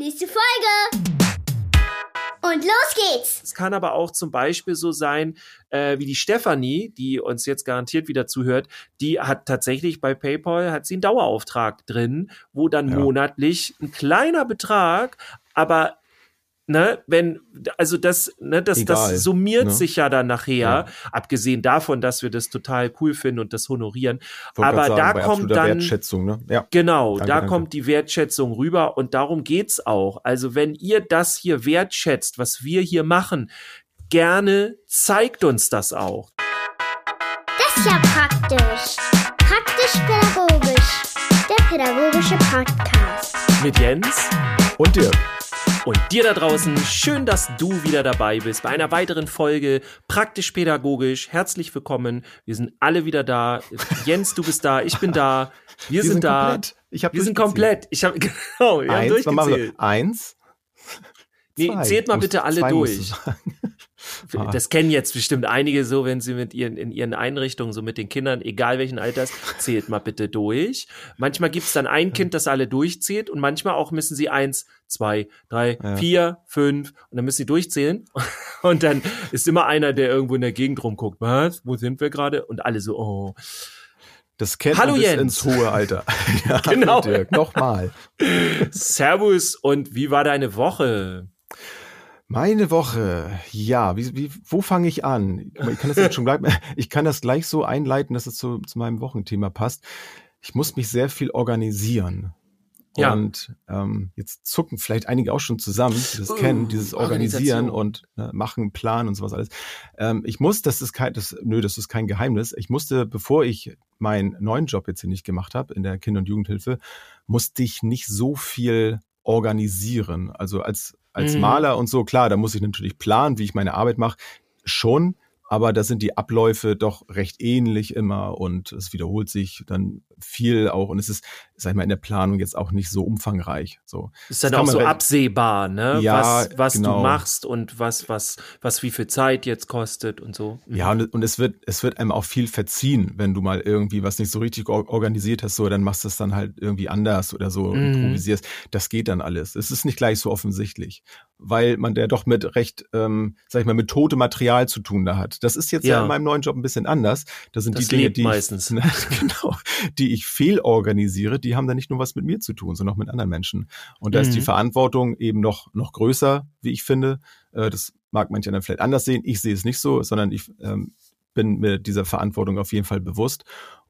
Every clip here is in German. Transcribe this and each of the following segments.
Nächste Folge! Und los geht's! Es kann aber auch zum Beispiel so sein, äh, wie die Stefanie, die uns jetzt garantiert wieder zuhört, die hat tatsächlich bei PayPal hat sie einen Dauerauftrag drin, wo dann Ja. monatlich ein kleiner Betrag, aber ne, wenn, also das, ne, das, Egal, das summiert ne? sich ja dann nachher, Ja. abgesehen davon, dass wir das total cool finden und das honorieren. Wollte aber grad da bei kommt dann, Wertschätzung, ne? Ja. Genau, Danke, da danke. kommt die Wertschätzung rüber und darum geht's auch. Also wenn ihr das hier wertschätzt, was wir hier machen, gerne zeigt uns das auch. Das ist ja praktisch. Praktisch-pädagogisch. Der pädagogische Podcast. Mit Jens Und Dirk. Und dir da draußen. Schön, dass du wieder dabei bist bei einer weiteren Folge Praktisch Pädagogisch. Herzlich willkommen. Wir sind alle wieder da. Jens, du bist da. Ich bin da. Wir, sind, da. komplett. Ich hab Wir sind komplett. Ich habe genau, wir haben Eins, wir? durchgezählt. Eins. Nee, zählt mal bitte alle durch. Ah. Das kennen jetzt bestimmt einige so, wenn sie mit ihren, in ihren Einrichtungen, so mit den Kindern, egal welchen Alters, zählt mal bitte durch. Manchmal gibt's dann ein Kind, das alle durchzählt und manchmal auch müssen sie eins, zwei, drei, Ja. vier, fünf und dann müssen sie durchzählen. Und dann ist immer einer, der irgendwo in der Gegend rumguckt. Was? Wo sind wir gerade? Und alle so, oh. Das kennt Hallo man bis Jens. ins hohe Alter. ja, Genau. Dirk. Nochmal. Servus und wie war deine Woche? Meine Woche, ja, wie, wie, wo fange ich an? Ich kann das jetzt schon gleich, ich kann das gleich so einleiten, dass es zu, zu meinem Wochenthema passt. Ich muss mich sehr viel organisieren. Ja. Und ähm, jetzt zucken vielleicht einige auch schon zusammen, die das Uh, kennen, dieses Organisieren und äh, machen, planen und sowas alles. Ähm, ich muss, das ist kein, das, nö, das ist kein Geheimnis. Ich musste, bevor ich meinen neuen Job jetzt hier nicht gemacht habe in der Kinder- und Jugendhilfe, musste ich nicht so viel organisieren. Also als als Mhm. Maler und so, klar, da muss ich natürlich planen, wie ich meine Arbeit mache, schon, aber da sind die Abläufe doch recht ähnlich immer und es wiederholt sich dann viel auch und es ist, sag ich mal, in der Planung jetzt auch nicht so umfangreich. So. Ist dann auch so absehbar, ne? Ja, was was du genau. machst und was, was, was wie viel Zeit jetzt kostet und so. Mhm. Ja, und, und es wird, es wird einem auch viel verziehen, wenn du mal irgendwie was nicht so richtig or- organisiert hast, so, dann machst du es dann halt irgendwie anders oder so Mhm. improvisierst. Das geht dann alles. Es ist nicht gleich so offensichtlich, weil man ja doch mit recht, ähm, sag ich mal, mit totem Material zu tun da hat. Das ist jetzt ja, Ja. in meinem neuen Job ein bisschen anders. Das sind Das die Dinge, die meistens. ich, genau, die ich fehlorganisiere, die haben dann nicht nur was mit mir zu tun, sondern auch mit anderen Menschen. Und da ist die Mhm. Verantwortung eben noch, noch größer, wie ich finde. Äh, das mag manche dann vielleicht anders sehen. Ich sehe es nicht so, sondern ich ähm, bin mir dieser Verantwortung auf jeden Fall bewusst.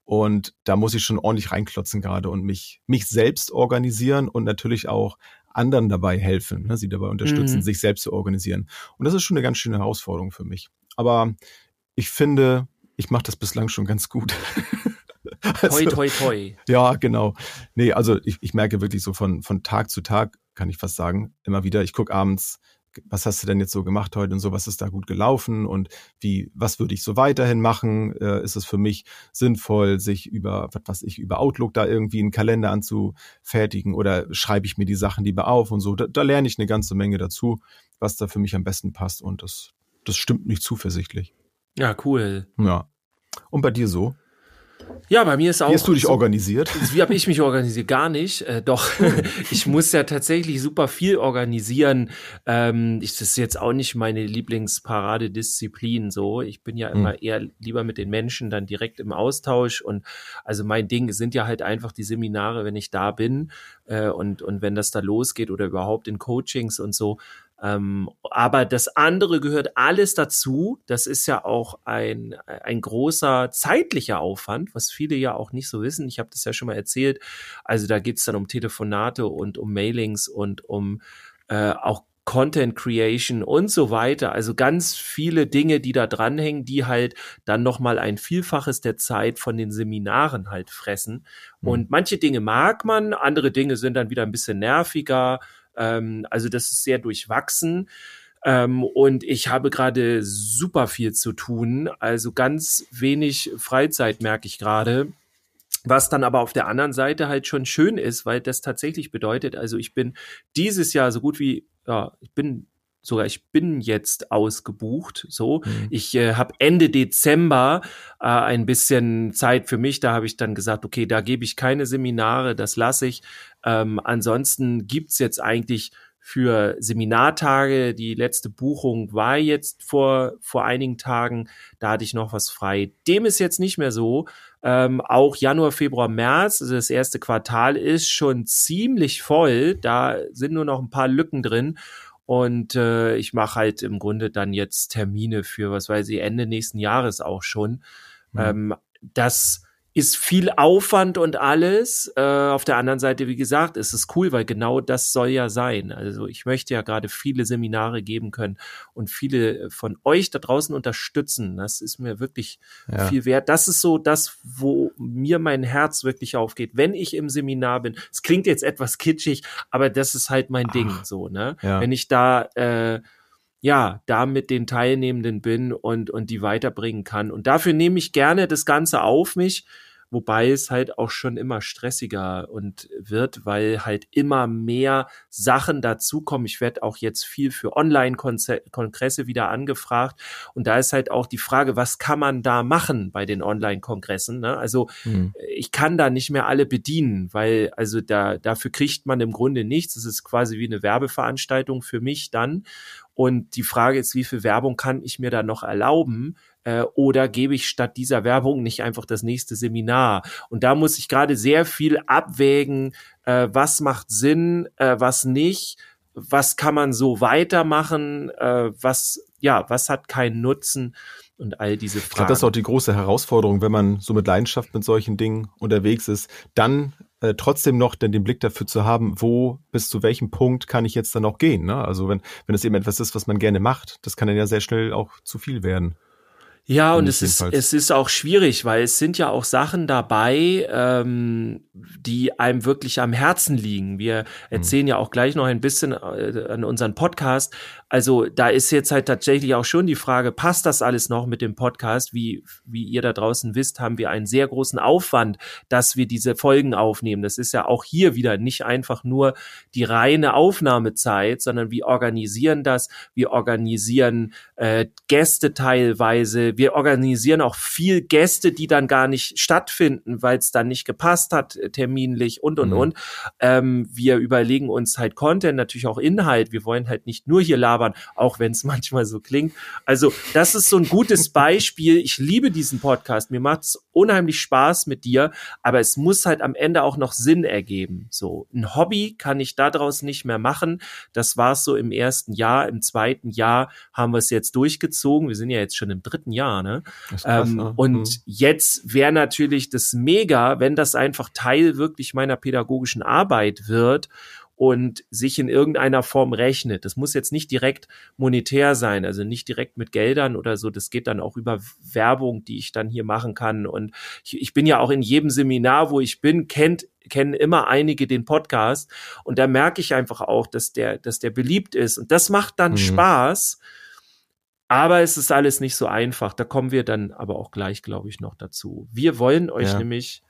Und da muss ich schon ordentlich reinklotzen gerade und mich, mich selbst organisieren und natürlich auch anderen dabei helfen, ne, sie dabei unterstützen, Mhm. sich selbst zu organisieren. Und das ist schon eine ganz schöne Herausforderung für mich. Aber ich finde, ich mache das bislang schon ganz gut. Toi, toi, toi. Ja, genau. Nee, also ich, ich merke wirklich so von, von Tag zu Tag, kann ich fast sagen, immer wieder, ich gucke abends, was hast du denn jetzt so gemacht heute und so, was ist da gut gelaufen und wie, was würde ich so weiterhin machen? Äh, ist es für mich sinnvoll, sich über, was weiß ich, über Outlook da irgendwie einen Kalender anzufertigen oder schreibe ich mir die Sachen lieber auf und so? Da, da lerne ich eine ganze Menge dazu, was da für mich am besten passt und das, das stimmt mich zuversichtlich. Ja, cool. Ja. Und bei dir so? Ja, bei mir ist auch. Wie hast du dich so, organisiert? Wie habe ich mich organisiert? Gar nicht. Äh, doch, ich muss ja tatsächlich super viel organisieren. Ähm, ich, das ist jetzt auch nicht meine Lieblingsparadedisziplin so. Ich bin ja immer eher lieber mit den Menschen dann direkt im Austausch. Und also mein Ding sind ja halt einfach die Seminare, wenn ich da bin äh, und, und wenn das da losgeht oder überhaupt in Coachings und so. Ähm, aber das andere gehört alles dazu. Das ist ja auch ein, ein großer zeitlicher Aufwand, was viele ja auch nicht so wissen. Ich habe das ja schon mal erzählt. Also da geht's dann um Telefonate und um Mailings und um äh, auch Content Creation und so weiter. Also ganz viele Dinge, die da dranhängen, die halt dann nochmal ein Vielfaches der Zeit von den Seminaren halt fressen. Mhm. Und manche Dinge mag man, andere Dinge sind dann wieder ein bisschen nerviger. Ähm, also das ist sehr durchwachsen. Ähm, und ich habe gerade super viel zu tun. Also ganz wenig Freizeit merke ich gerade. Was dann aber auf der anderen Seite halt schon schön ist, weil das tatsächlich bedeutet, also ich bin dieses Jahr so gut wie, ja, ich bin sogar ich bin jetzt ausgebucht. So, mhm. ich äh, habe Ende Dezember äh, ein bisschen Zeit für mich. Da habe ich dann gesagt, okay, da gebe ich keine Seminare, das lasse ich. Ähm, ansonsten gibt's jetzt eigentlich für Seminartage. Die letzte Buchung war jetzt vor, vor einigen Tagen. Da hatte ich noch was frei. Dem ist jetzt nicht mehr so. Ähm, auch Januar, Februar, März, also das erste Quartal ist schon ziemlich voll. Da sind nur noch ein paar Lücken drin. Und äh, ich mache halt im Grunde dann jetzt Termine für, was weiß ich, Ende nächsten Jahres auch schon. Mhm. Ähm, das ist viel Aufwand und alles. Äh, auf der anderen Seite, wie gesagt, ist es cool, weil genau das soll ja sein. Also ich möchte ja gerade viele Seminare geben können und viele von euch da draußen unterstützen. Das ist mir wirklich ja. viel wert. Das ist so das, wo mir mein Herz wirklich aufgeht, wenn ich im Seminar bin. Es klingt jetzt etwas kitschig, aber das ist halt mein Ach, Ding so, ne? Ja. Wenn ich da äh, ja, da mit den Teilnehmenden bin und, und die weiterbringen kann. Und dafür nehme ich gerne das Ganze auf mich wobei es halt auch schon immer stressiger und wird, weil halt immer mehr Sachen dazukommen. Ich werde auch jetzt viel für Online-Kongresse wieder angefragt und da ist halt auch die Frage, was kann man da machen bei den Online-Kongressen? Ne? Also mhm. ich kann da nicht mehr alle bedienen, weil also da dafür kriegt man im Grunde nichts. Es ist quasi wie eine Werbeveranstaltung für mich dann. Und die Frage ist, wie viel Werbung kann ich mir da noch erlauben? Äh, oder gebe ich statt dieser Werbung nicht einfach das nächste Seminar? Und da muss ich gerade sehr viel abwägen, äh, was macht Sinn, äh, was nicht, was kann man so weitermachen, was, ja, was hat keinen Nutzen und all diese Fragen. Ich glaube, das ist auch die große Herausforderung, wenn man so mit Leidenschaft mit solchen Dingen unterwegs ist, dann äh, trotzdem noch denn den Blick dafür zu haben, wo bis zu welchem Punkt kann ich jetzt dann auch gehen. Ne? Also wenn, wenn es eben etwas ist, was man gerne macht, das kann dann ja sehr schnell auch zu viel werden. Ja, und es ist, es ist auch schwierig, weil es sind ja auch Sachen dabei, ähm, die einem wirklich am Herzen liegen. Wir hm. erzählen mhm. ja auch gleich noch ein bisschen äh, an unseren Podcast. Also da ist jetzt halt tatsächlich auch schon die Frage, passt das alles noch mit dem Podcast? Wie, wie ihr da draußen wisst, haben wir einen sehr großen Aufwand, dass wir diese Folgen aufnehmen. Das ist ja auch hier wieder nicht einfach nur die reine Aufnahmezeit, sondern wir organisieren das, wir organisieren äh, Gäste teilweise, wir organisieren auch viel Gäste, die dann gar nicht stattfinden, weil es dann nicht gepasst hat, äh, terminlich und und mhm. und. Ähm, wir überlegen uns halt Content, natürlich auch Inhalt. Wir wollen halt nicht nur hier labern, auch wenn es manchmal so klingt. Also, das ist so ein gutes Beispiel. Ich liebe diesen Podcast. Mir macht es unheimlich Spaß mit dir, aber es muss halt am Ende auch noch Sinn ergeben. So, ein Hobby kann ich daraus nicht mehr machen. Das war es so im ersten Jahr. Im zweiten Jahr haben wir es jetzt durchgezogen. Wir sind ja jetzt schon im dritten Jahr Jahr, ne? Krass, ähm, ne? Und mhm. jetzt wäre natürlich das mega, wenn das einfach Teil wirklich meiner pädagogischen Arbeit wird und sich in irgendeiner Form rechnet. Das muss jetzt nicht direkt monetär sein, also nicht direkt mit Geldern oder so. Das geht dann auch über Werbung, die ich dann hier machen kann. Und ich, ich bin ja auch in jedem Seminar, wo ich bin, kennt kennen immer einige den Podcast und da merke ich einfach auch, dass der, dass der beliebt ist und das macht dann mhm. Spaß aber es ist alles nicht so einfach. Da kommen wir dann aber auch gleich, glaube ich, noch dazu. Wir wollen euch ja. nämlich,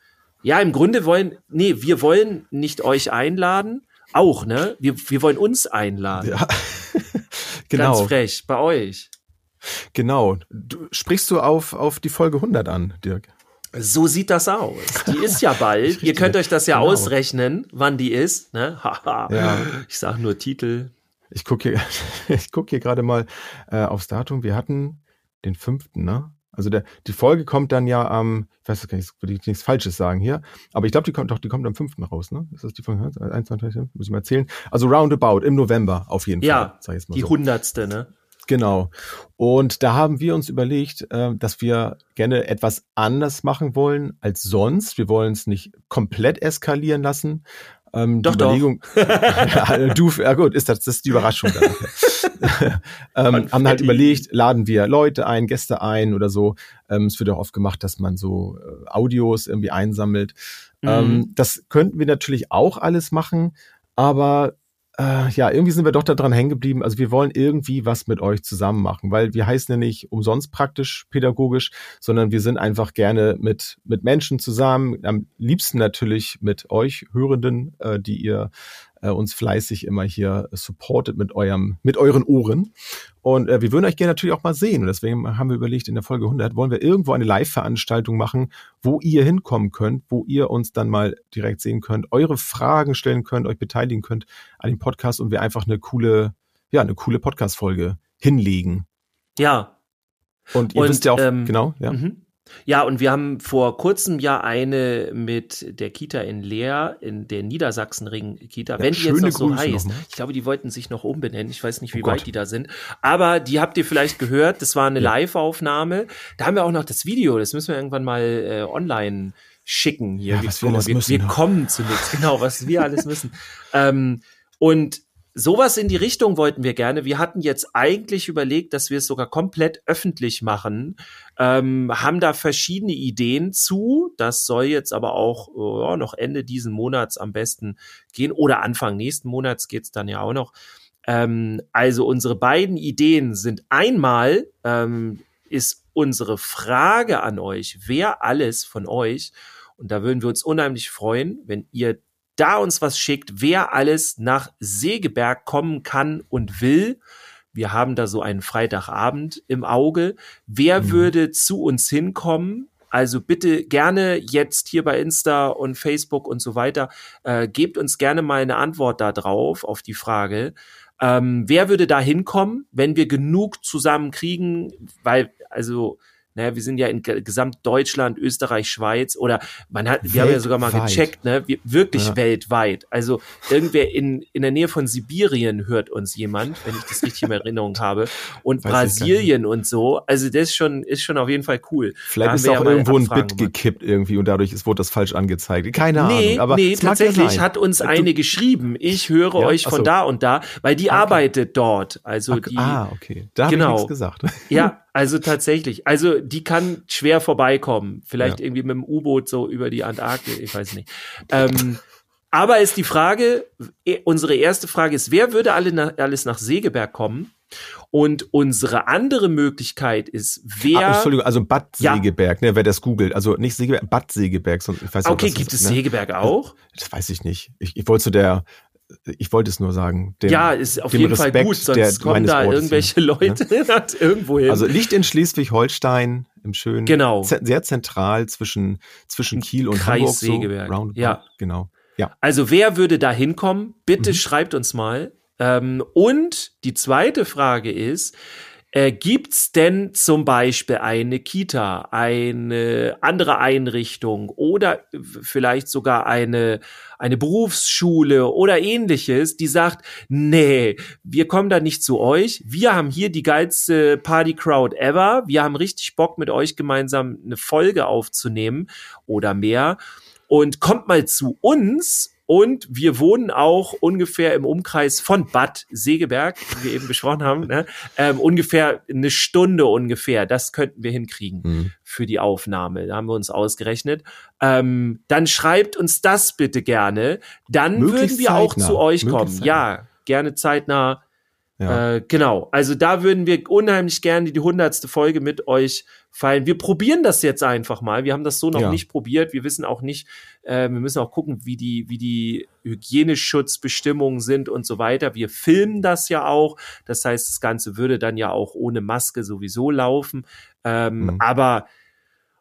ja, im Grunde wollen, nee, wir wollen nicht euch einladen, auch, ne? Wir, wir wollen uns einladen. Ja. genau. Ganz frech, bei euch. Genau. Du, sprichst du auf, auf die Folge 100 an, Dirk? So sieht das aus. Die ist ja bald. Ihr könnt euch das ja genau. ausrechnen, wann die ist. Ne? ja. Ich sage nur Titel. Ich gucke hier, ich guck hier gerade mal äh, aufs Datum. Wir hatten den fünften, ne? Also der, die Folge kommt dann ja am, ich weiß gar nicht, würde ich nichts Falsches sagen hier, aber ich glaube, die kommt doch, die kommt am fünften raus, ne? Ist das die Folge? Eins, zwei, drei, muss ich mal erzählen. Also roundabout im November auf jeden ja, Fall. Mal die so. hundertste, ne? Genau. Und da haben wir uns überlegt, äh, dass wir gerne etwas anders machen wollen als sonst. Wir wollen es nicht komplett eskalieren lassen, ähm, doch, die Überlegung, doch. ja, du, ja gut, ist das, das ist die Überraschung. ähm, haben halt überlegt, laden wir Leute ein, Gäste ein oder so. Ähm, es wird auch oft gemacht, dass man so äh, Audios irgendwie einsammelt. Mhm. Ähm, das könnten wir natürlich auch alles machen, aber äh, ja, irgendwie sind wir doch daran hängen geblieben. Also wir wollen irgendwie was mit euch zusammen machen, weil wir heißen ja nicht umsonst praktisch pädagogisch, sondern wir sind einfach gerne mit, mit Menschen zusammen, am liebsten natürlich mit euch Hörenden, äh, die ihr äh, uns fleißig immer hier supportet mit eurem, mit euren Ohren. Und äh, wir würden euch gerne natürlich auch mal sehen. Und deswegen haben wir überlegt, in der Folge 100 wollen wir irgendwo eine Live-Veranstaltung machen, wo ihr hinkommen könnt, wo ihr uns dann mal direkt sehen könnt, eure Fragen stellen könnt, euch beteiligen könnt an dem Podcast und wir einfach eine coole, ja, eine coole Podcast-Folge hinlegen. Ja. Und ihr Und, wisst ja auch, ähm, genau, ja. Mhm. Ja, und wir haben vor kurzem ja eine mit der Kita in Leer, in der Niedersachsenring-Kita, wenn die jetzt noch so Grüße heißt. nochmal. Ich glaube, die wollten sich noch umbenennen. Ich weiß nicht, wie Oh weit die da sind. Aber die habt ihr vielleicht gehört. Das war eine Ja. Live-Aufnahme. Da haben wir auch noch das Video. Das müssen wir irgendwann mal äh, online schicken hier. Ja, wir, was wir wir, müssen wir noch. kommen zu nichts. Genau, was wir alles müssen. Ähm, und sowas in die Richtung wollten wir gerne. Wir hatten jetzt eigentlich überlegt, dass wir es sogar komplett öffentlich machen, ähm, haben da verschiedene Ideen zu. Das soll jetzt aber auch ja, noch Ende diesen Monats am besten gehen oder Anfang nächsten Monats geht's dann ja auch noch. Ähm, also unsere beiden Ideen sind einmal ähm, ist unsere Frage an euch, wer alles von euch, und da würden wir uns unheimlich freuen, wenn ihr da uns was schickt, wer alles nach Segeberg kommen kann und will. Wir haben da so einen Freitagabend im Auge. Wer Mhm. würde zu uns hinkommen? Also bitte gerne jetzt hier bei Insta und Facebook und so weiter, äh, gebt uns gerne mal eine Antwort da drauf, auf die Frage. Ähm, wer würde da hinkommen, wenn wir genug zusammen kriegen? Weil, also, naja, wir sind ja in ge- gesamt Deutschland, Österreich, Schweiz oder man hat, wir haben ja sogar mal gecheckt, ne, wir, wirklich Ja. weltweit. Also irgendwer in, in der Nähe von Sibirien hört uns jemand, wenn ich das richtig in Erinnerung habe. Und Weiß Brasilien und so. Also das ist schon, ist schon auf jeden Fall cool. Vielleicht ist auch ja irgendwo ein Bit gemacht. gekippt irgendwie und dadurch ist, wurde das falsch angezeigt. Keine Nee, Ahnung. Aber nee, ja tatsächlich hat uns Du- eine geschrieben. Ich höre euch von so. da und da, weil die Okay. arbeitet dort. Also die, ah, okay. Da habe Genau. ich nichts gesagt. ja, also tatsächlich. Also die kann schwer vorbeikommen. Vielleicht Ja. irgendwie mit dem U-Boot so über die Antarktis, ich weiß nicht. Ähm, aber ist die Frage, eh, unsere erste Frage ist, wer würde alle nach, alles nach Segeberg kommen? Und unsere andere Möglichkeit ist, wer. Ah, Entschuldigung, also Bad Ja. Segeberg, ne, wer das googelt. Also nicht Segeberg, Bad Segeberg. Sonst, ich weiß nicht, okay, gibt das es ist, ne? Segeberg auch? Das weiß ich nicht. Ich, ich wollte zu der, ich wollte es nur sagen. Dem, ja, ist auf jeden Fall Respekt gut, sonst der- kommen da Ortes irgendwelche hin, Leute irgendwo hin. Also liegt in Schleswig-Holstein im schönen, Genau. sehr zentral zwischen, zwischen Kiel und Kreis Hamburg. So, Segeberg. roundabout. Ja. Genau. Ja. Also wer würde da hinkommen? Bitte Mhm. schreibt uns mal. Ähm, und die zweite Frage ist, äh, gibt's denn zum Beispiel eine Kita, eine andere Einrichtung oder vielleicht sogar eine, eine Berufsschule oder ähnliches, die sagt, nee, wir kommen da nicht zu euch. Wir haben hier die geilste Party-Crowd ever. Wir haben richtig Bock, mit euch gemeinsam eine Folge aufzunehmen oder mehr und kommt mal zu uns. Und wir wohnen auch ungefähr im Umkreis von Bad Segeberg, wie wir eben besprochen haben, ne? ähm, ungefähr eine Stunde ungefähr. Das könnten wir hinkriegen Mhm. für die Aufnahme. Da haben wir uns ausgerechnet. Ähm, dann schreibt uns das bitte gerne. Dann Möglichst würden wir auch zeitnah. zu euch Möglichst kommen. zeitnah. Ja, gerne zeitnah. Ja. Äh, genau. Also da würden wir unheimlich gerne die hundertste Folge mit euch feiern. Wir probieren das jetzt einfach mal. Wir haben das so noch Ja. nicht probiert. Wir wissen auch nicht, äh, wir müssen auch gucken, wie die, wie die Hygieneschutzbestimmungen sind und so weiter. Wir filmen das ja auch. Das heißt, das Ganze würde dann ja auch ohne Maske sowieso laufen. Ähm, Mhm. Aber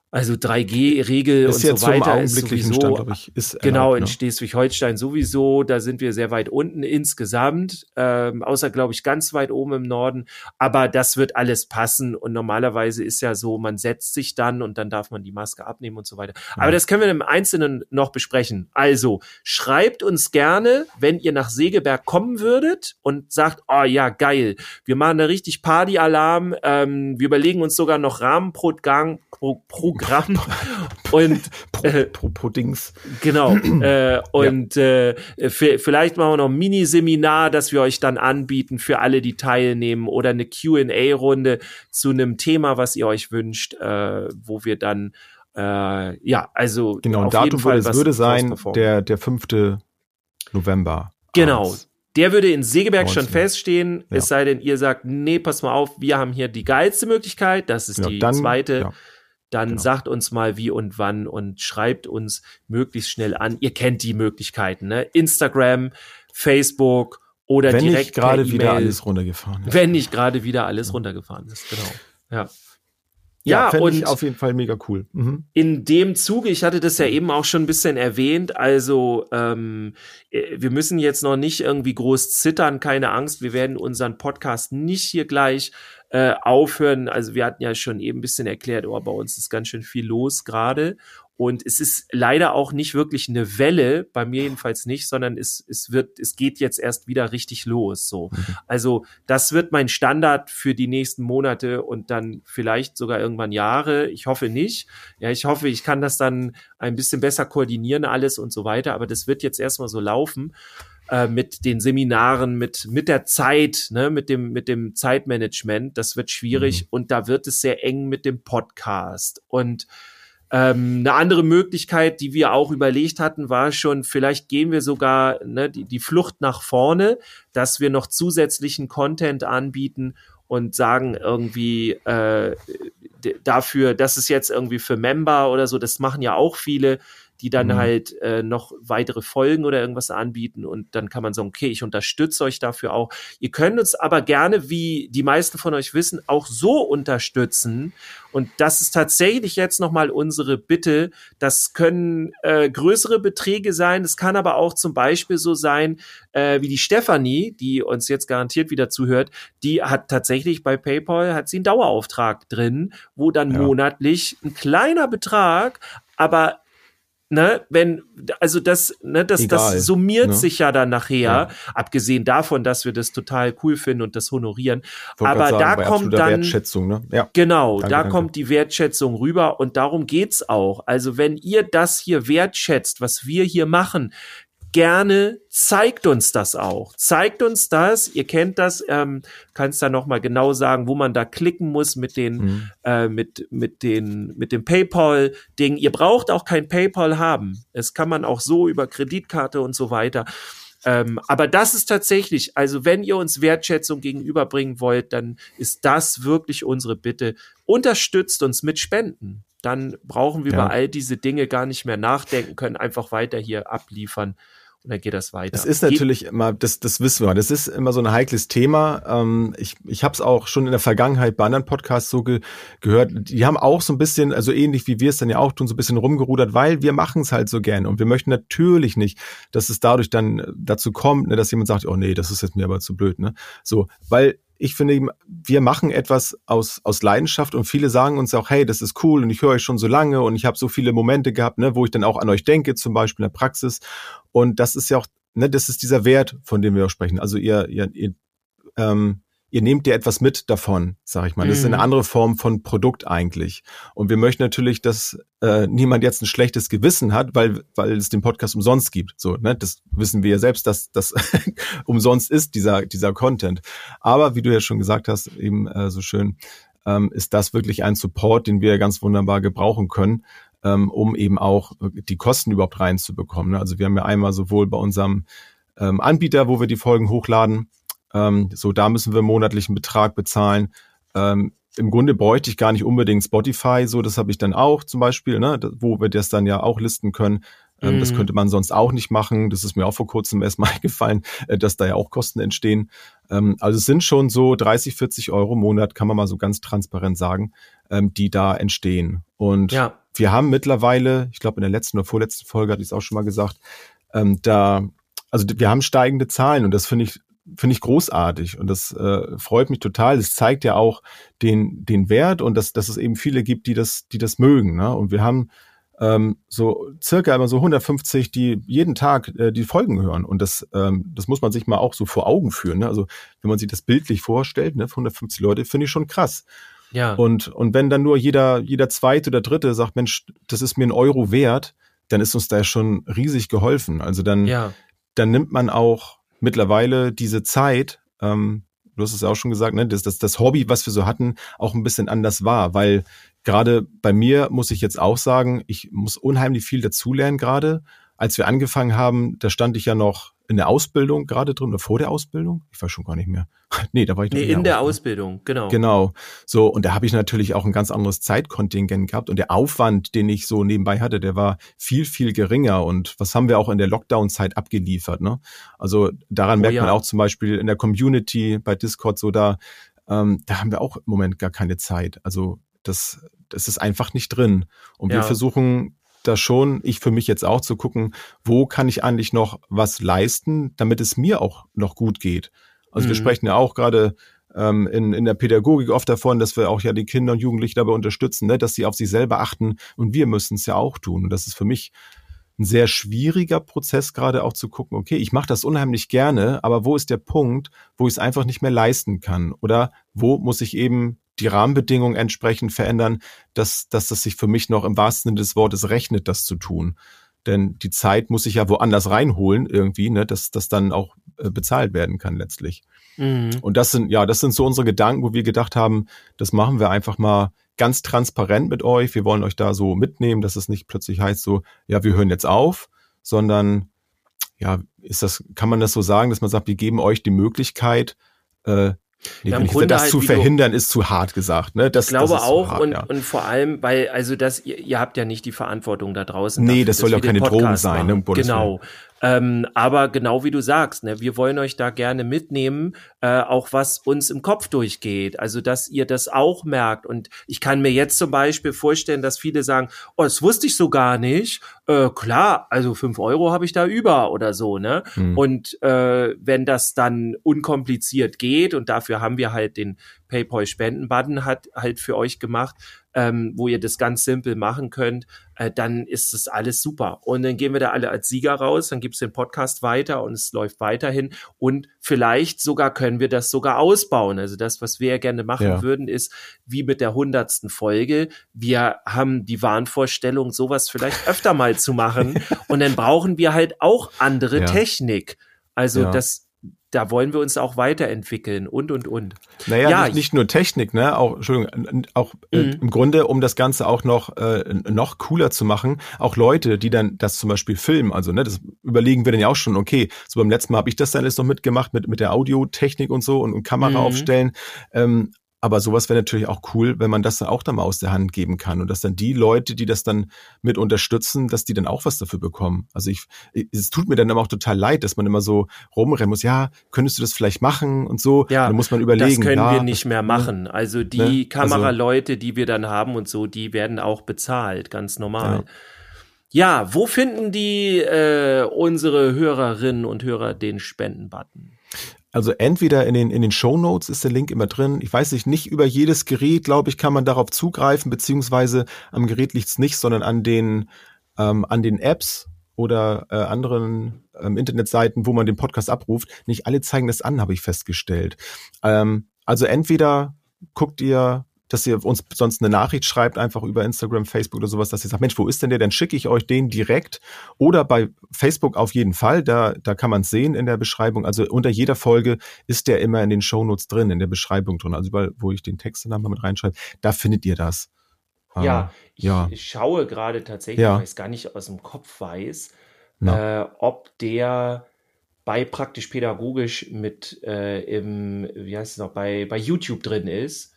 also 3G-Regel und so weiter ist sowieso Stand, glaube ich, ist Genau, erlaubt, in ne? Schleswig-Holstein sowieso, da sind wir sehr weit unten insgesamt, ähm, außer glaube ich ganz weit oben im Norden. Aber das wird alles passen und normalerweise ist ja so, man setzt sich dann und dann darf man die Maske abnehmen und so weiter. Aber Ja. das können wir im Einzelnen noch besprechen. Also schreibt uns gerne, wenn ihr nach Segeberg kommen würdet und sagt, oh ja, geil, wir machen da richtig Partyalarm, ähm, wir überlegen uns sogar noch Rahmenprogramm Pro Programm und Pro, äh, pro, pro Dings. Genau. äh, und äh, v- vielleicht machen wir noch ein Mini-Seminar, das wir euch dann anbieten für alle, die teilnehmen, oder eine QA-Runde zu einem Thema, was ihr euch wünscht, äh, wo wir dann äh, ja, also Genau, ein jeden Datum Fall würde, würde sein, der, der 5. November. Genau. abends. Der würde in Segeberg schon 19. feststehen, Ja. es sei denn, ihr sagt, nee, pass mal auf, wir haben hier die geilste Möglichkeit, das ist Ja, die dann, zweite. ja. Dann Genau. sagt uns mal wie und wann und schreibt uns möglichst schnell an. Ihr kennt die Möglichkeiten, ne? Instagram, Facebook oder wenn direkt nicht gerade wieder alles runtergefahren ist. Wenn nicht gerade wieder alles runtergefahren ist, genau. Ja. Ja, Ja, und ich auf jeden Fall mega cool. Mhm. in dem Zuge, ich hatte das ja eben auch schon ein bisschen erwähnt, also ähm, äh, wir müssen jetzt noch nicht irgendwie groß zittern, keine Angst, wir werden unseren Podcast nicht hier gleich äh, aufhören. Also wir hatten ja schon eben ein bisschen erklärt, oh, bei uns ist ganz schön viel los gerade. Und es ist leider auch nicht wirklich eine Welle, bei mir jedenfalls nicht, sondern es, es wird, es geht jetzt erst wieder richtig los. So. Also das wird mein Standard für die nächsten Monate und dann vielleicht sogar irgendwann Jahre. Ich hoffe nicht. Ja, ich hoffe, ich kann das dann ein bisschen besser koordinieren alles und so weiter. Aber das wird jetzt erstmal so laufen äh, mit den Seminaren, mit, mit der Zeit, ne, mit dem, mit dem Zeitmanagement. Das wird schwierig und da wird es sehr eng mit dem Podcast. Und ähm, eine andere Möglichkeit, die wir auch überlegt hatten, war schon, vielleicht gehen wir sogar ne, die, die Flucht nach vorne, dass wir noch zusätzlichen Content anbieten und sagen irgendwie äh, dafür, das ist jetzt irgendwie für Member oder so, das machen ja auch viele, die dann Mhm. halt äh, noch weitere Folgen oder irgendwas anbieten und dann kann man sagen, okay, ich unterstütze euch dafür auch. Ihr könnt uns aber gerne, wie die meisten von euch wissen, auch so unterstützen und das ist tatsächlich jetzt nochmal unsere Bitte. Das können äh, größere Beträge sein. Es kann aber auch zum Beispiel so sein, äh, wie die Stefanie, die uns jetzt garantiert wieder zuhört, die hat tatsächlich bei PayPal hat sie einen Dauerauftrag drin, wo dann Ja. monatlich ein kleiner Betrag, aber ne, wenn, also das, ne, das, Egal, das summiert ne? sich ja dann nachher, Ja. abgesehen davon, dass wir das total cool finden und das honorieren. Aber grad da kommt dann- Wertschätzung, ne? Ja. Genau, Danke, da danke. kommt die Wertschätzung rüber und darum geht's auch. Also wenn ihr das hier wertschätzt, was wir hier machen, gerne zeigt uns das auch. Zeigt uns das. Ihr kennt das. Ähm, kannst da noch mal genau sagen, wo man da klicken muss mit den Mhm. äh, mit mit den mit dem PayPal Ding. Ihr braucht auch kein PayPal haben. Es kann man auch so über Kreditkarte und so weiter. Ähm, aber das ist tatsächlich, also wenn ihr uns Wertschätzung gegenüberbringen wollt, dann ist das wirklich unsere Bitte. Unterstützt uns mit Spenden. Dann brauchen wir Ja. über all diese Dinge gar nicht mehr nachdenken, können einfach weiter hier abliefern und dann geht das weiter. Das ist natürlich immer, das, das wissen wir, das ist immer so ein heikles Thema. Ähm, ich ich habe es auch schon in der Vergangenheit bei anderen Podcasts so ge gehört. Die haben auch so ein bisschen, also ähnlich wie wir es dann ja auch tun, so ein bisschen rumgerudert, weil wir machen es halt so gerne. Und wir möchten natürlich nicht, dass es dadurch dann äh, dazu kommt, ne, dass jemand sagt, oh nee, das ist jetzt mir aber zu blöd. Ne? So, weil ich finde, wir machen etwas aus, aus Leidenschaft und viele sagen uns auch, hey, das ist cool und ich höre euch schon so lange und ich habe so viele Momente gehabt, ne, wo ich dann auch an euch denke, zum Beispiel in der Praxis. Und das ist ja auch, ne, das ist dieser Wert, von dem wir auch sprechen. Also ihr, ihr, ihr, ähm, ihr nehmt dir etwas mit davon, sag ich mal. Das ist eine Mhm. andere Form von Produkt eigentlich. Und wir möchten natürlich, dass äh, niemand jetzt ein schlechtes Gewissen hat, weil, weil es den Podcast umsonst gibt. So, ne? Das wissen wir ja selbst, dass das umsonst ist, dieser, dieser Content. Aber wie du ja schon gesagt hast, eben äh, so schön, ähm, ist das wirklich ein Support, den wir ganz wunderbar gebrauchen können, ähm, um eben auch die Kosten überhaupt reinzubekommen. Ne? Also wir haben ja einmal sowohl bei unserem ähm, Anbieter, wo wir die Folgen hochladen, ähm, so da müssen wir monatlichen Betrag bezahlen. Ähm, Im Grunde bräuchte ich gar nicht unbedingt Spotify, so das habe ich dann auch zum Beispiel, ne, wo wir das dann ja auch listen können. Ähm, Das Mhm. könnte man sonst auch nicht machen. Das ist mir auch vor kurzem erstmal eingefallen, äh, dass da ja auch Kosten entstehen. Ähm, also es sind schon so 30, 40 Euro im Monat, kann man mal so ganz transparent sagen, ähm, die da entstehen. Und ja. wir haben mittlerweile, ich glaube in der letzten oder vorletzten Folge hatte ich es auch schon mal gesagt, ähm, da, also wir haben steigende Zahlen und das finde ich finde ich großartig und das äh, freut mich total. Es zeigt ja auch den den Wert und dass dass es eben viele gibt, die das die das mögen. Ne? Und wir haben ähm, so circa immer so 150, die jeden Tag äh, die Folgen hören und das ähm, das muss man sich mal auch so vor Augen führen. Ne? Also wenn man sich das bildlich vorstellt, ne, 150 Leute, finde ich schon krass. Ja. Und, und wenn dann nur jeder, jeder zweite oder dritte sagt, Mensch, das ist mir ein Euro wert, dann ist uns da schon riesig geholfen. Also dann, ja. dann nimmt man auch mittlerweile diese Zeit, ähm, du hast es ja auch schon gesagt, ne, dass das, das Hobby, was wir so hatten, auch ein bisschen anders war, weil gerade bei mir muss ich jetzt auch sagen, ich muss unheimlich viel dazulernen gerade. Als wir angefangen haben, da stand ich ja noch in der Ausbildung gerade drin oder vor der Ausbildung? Ich weiß schon gar nicht mehr. nee, da war ich nee, in, in der Ausbildung. Ausbildung, genau. Genau. So, und da habe ich natürlich auch ein ganz anderes Zeitkontingent gehabt und der Aufwand, den ich so nebenbei hatte, der war viel, viel geringer. Und was haben wir auch in der Lockdown-Zeit abgeliefert, ne? Also daran oh, merkt ja. man auch zum Beispiel in der Community bei Discord so da, ähm, da haben wir auch im Moment gar keine Zeit. Also das, das ist einfach nicht drin. Und ja. wir versuchen da schon, ich für mich jetzt auch zu gucken, wo kann ich eigentlich noch was leisten, damit es mir auch noch gut geht. Also mhm. wir sprechen ja auch gerade ähm, in, in der Pädagogik oft davon, dass wir auch ja die Kinder und Jugendlichen dabei unterstützen, ne, dass sie auf sich selber achten und wir müssen es ja auch tun. Und das ist für mich ein sehr schwieriger Prozess, gerade auch zu gucken, okay, ich mache das unheimlich gerne, aber wo ist der Punkt, wo ich es einfach nicht mehr leisten kann? Oder wo muss ich eben die Rahmenbedingungen entsprechend verändern, dass, dass das sich für mich noch im wahrsten Sinne des Wortes rechnet, das zu tun. Denn die Zeit muss ich ja woanders reinholen irgendwie, ne, dass das dann auch äh, bezahlt werden kann letztlich. Mhm. Und das sind, ja, das sind so unsere Gedanken, wo wir gedacht haben, das machen wir einfach mal ganz transparent mit euch. Wir wollen euch da so mitnehmen, dass es nicht plötzlich heißt so, ja, wir hören jetzt auf, sondern ja, ist das, kann man das so sagen, dass man sagt, wir geben euch die Möglichkeit, äh, Nee, ja, Grunde das halt, zu verhindern ist zu hart gesagt. Ne? Das, ich glaube das auch hart, und, ja. und vor allem, weil also das ihr, ihr habt ja nicht die Verantwortung da draußen. Nee, dafür, das soll ja keine Drogen sein. Ne, um genau. Ähm, aber genau wie du sagst, ne, wir wollen euch da gerne mitnehmen, äh, auch was uns im Kopf durchgeht. Also, dass ihr das auch merkt. Und ich kann mir jetzt zum Beispiel vorstellen, dass viele sagen, oh, das wusste ich so gar nicht. Äh, klar, also fünf Euro habe ich da über oder so, ne? Hm. Und äh, wenn das dann unkompliziert geht, und dafür haben wir halt den PayPal-Spenden-Button hat halt für euch gemacht, ähm, wo ihr das ganz simpel machen könnt, äh, dann ist das alles super. Und dann gehen wir da alle als Sieger raus, dann gibt's den Podcast weiter und es läuft weiterhin. Und vielleicht sogar können wir das sogar ausbauen. Also das, was wir ja gerne machen ja. würden, ist wie mit der hundertsten Folge. Wir haben die Wahnvorstellung, sowas vielleicht öfter mal zu machen. und dann brauchen wir halt auch andere ja. Technik. Also ja. das da wollen wir uns auch weiterentwickeln und und und. Naja, ja, nicht, nicht nur Technik, ne, auch Entschuldigung, auch äh, mhm. im Grunde, um das Ganze auch noch äh, noch cooler zu machen, auch Leute, die dann das zum Beispiel filmen, also ne, das überlegen wir dann ja auch schon. Okay, so beim letzten Mal habe ich das dann alles noch mitgemacht mit mit der Audiotechnik und so und, und Kamera mhm. aufstellen. Ähm, aber sowas wäre natürlich auch cool, wenn man das dann auch dann mal aus der Hand geben kann und dass dann die Leute, die das dann mit unterstützen, dass die dann auch was dafür bekommen. Also ich, es tut mir dann aber auch total leid, dass man immer so rumrennen muss. Ja, könntest du das vielleicht machen und so? Ja, dann muss man überlegen. Das können ja, wir nicht mehr ne? machen. Also die ne? Kameraleute, die wir dann haben und so, die werden auch bezahlt, ganz normal. Ja. ja wo finden die äh, unsere Hörerinnen und Hörer den Spendenbutton? Also entweder in den, in den Show Notes ist der Link immer drin. Ich weiß nicht, nicht über jedes Gerät, glaube ich, kann man darauf zugreifen, beziehungsweise am Gerät liegt's nicht, sondern an den, ähm, an den Apps oder äh, anderen ähm, Internetseiten, wo man den Podcast abruft. Nicht alle zeigen das an, habe ich festgestellt. Ähm, also entweder guckt ihr dass ihr uns sonst eine Nachricht schreibt, einfach über Instagram, Facebook oder sowas, dass ihr sagt, Mensch, wo ist denn der? Dann schicke ich euch den direkt. Oder bei Facebook auf jeden Fall, da, da kann man es sehen in der Beschreibung. Also unter jeder Folge ist der immer in den Shownotes drin, in der Beschreibung drin. Also überall, wo ich den Text dann mal mit reinschreibe, da findet ihr das. Ja, äh, ja. ich schaue gerade tatsächlich, ja. weil ich es gar nicht aus dem Kopf weiß, äh, ob der bei praktisch pädagogisch mit äh, im, wie heißt es noch, bei, bei YouTube drin ist.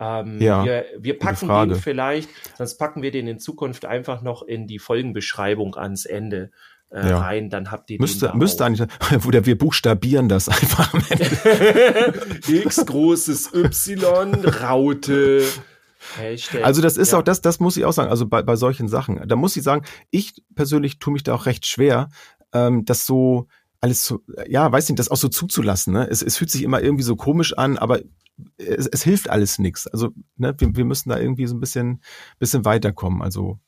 Ähm, ja, wir, wir packen den vielleicht, sonst packen wir den in Zukunft einfach noch in die Folgenbeschreibung ans Ende äh, ja. rein, dann habt ihr müsste, den müsste eigentlich, oder wir buchstabieren das einfach am Ende. X großes Y, Raute. Hashtag, also das ist ja. auch das, das muss ich auch sagen. Also bei, bei solchen Sachen, da muss ich sagen, ich persönlich tue mich da auch recht schwer, ähm, das so alles so, ja, weiß nicht, das auch so zuzulassen. Ne? Es, es fühlt sich immer irgendwie so komisch an, aber es, es hilft alles nichts. Also ne, wir, wir müssen da irgendwie so ein bisschen, bisschen weiterkommen. Also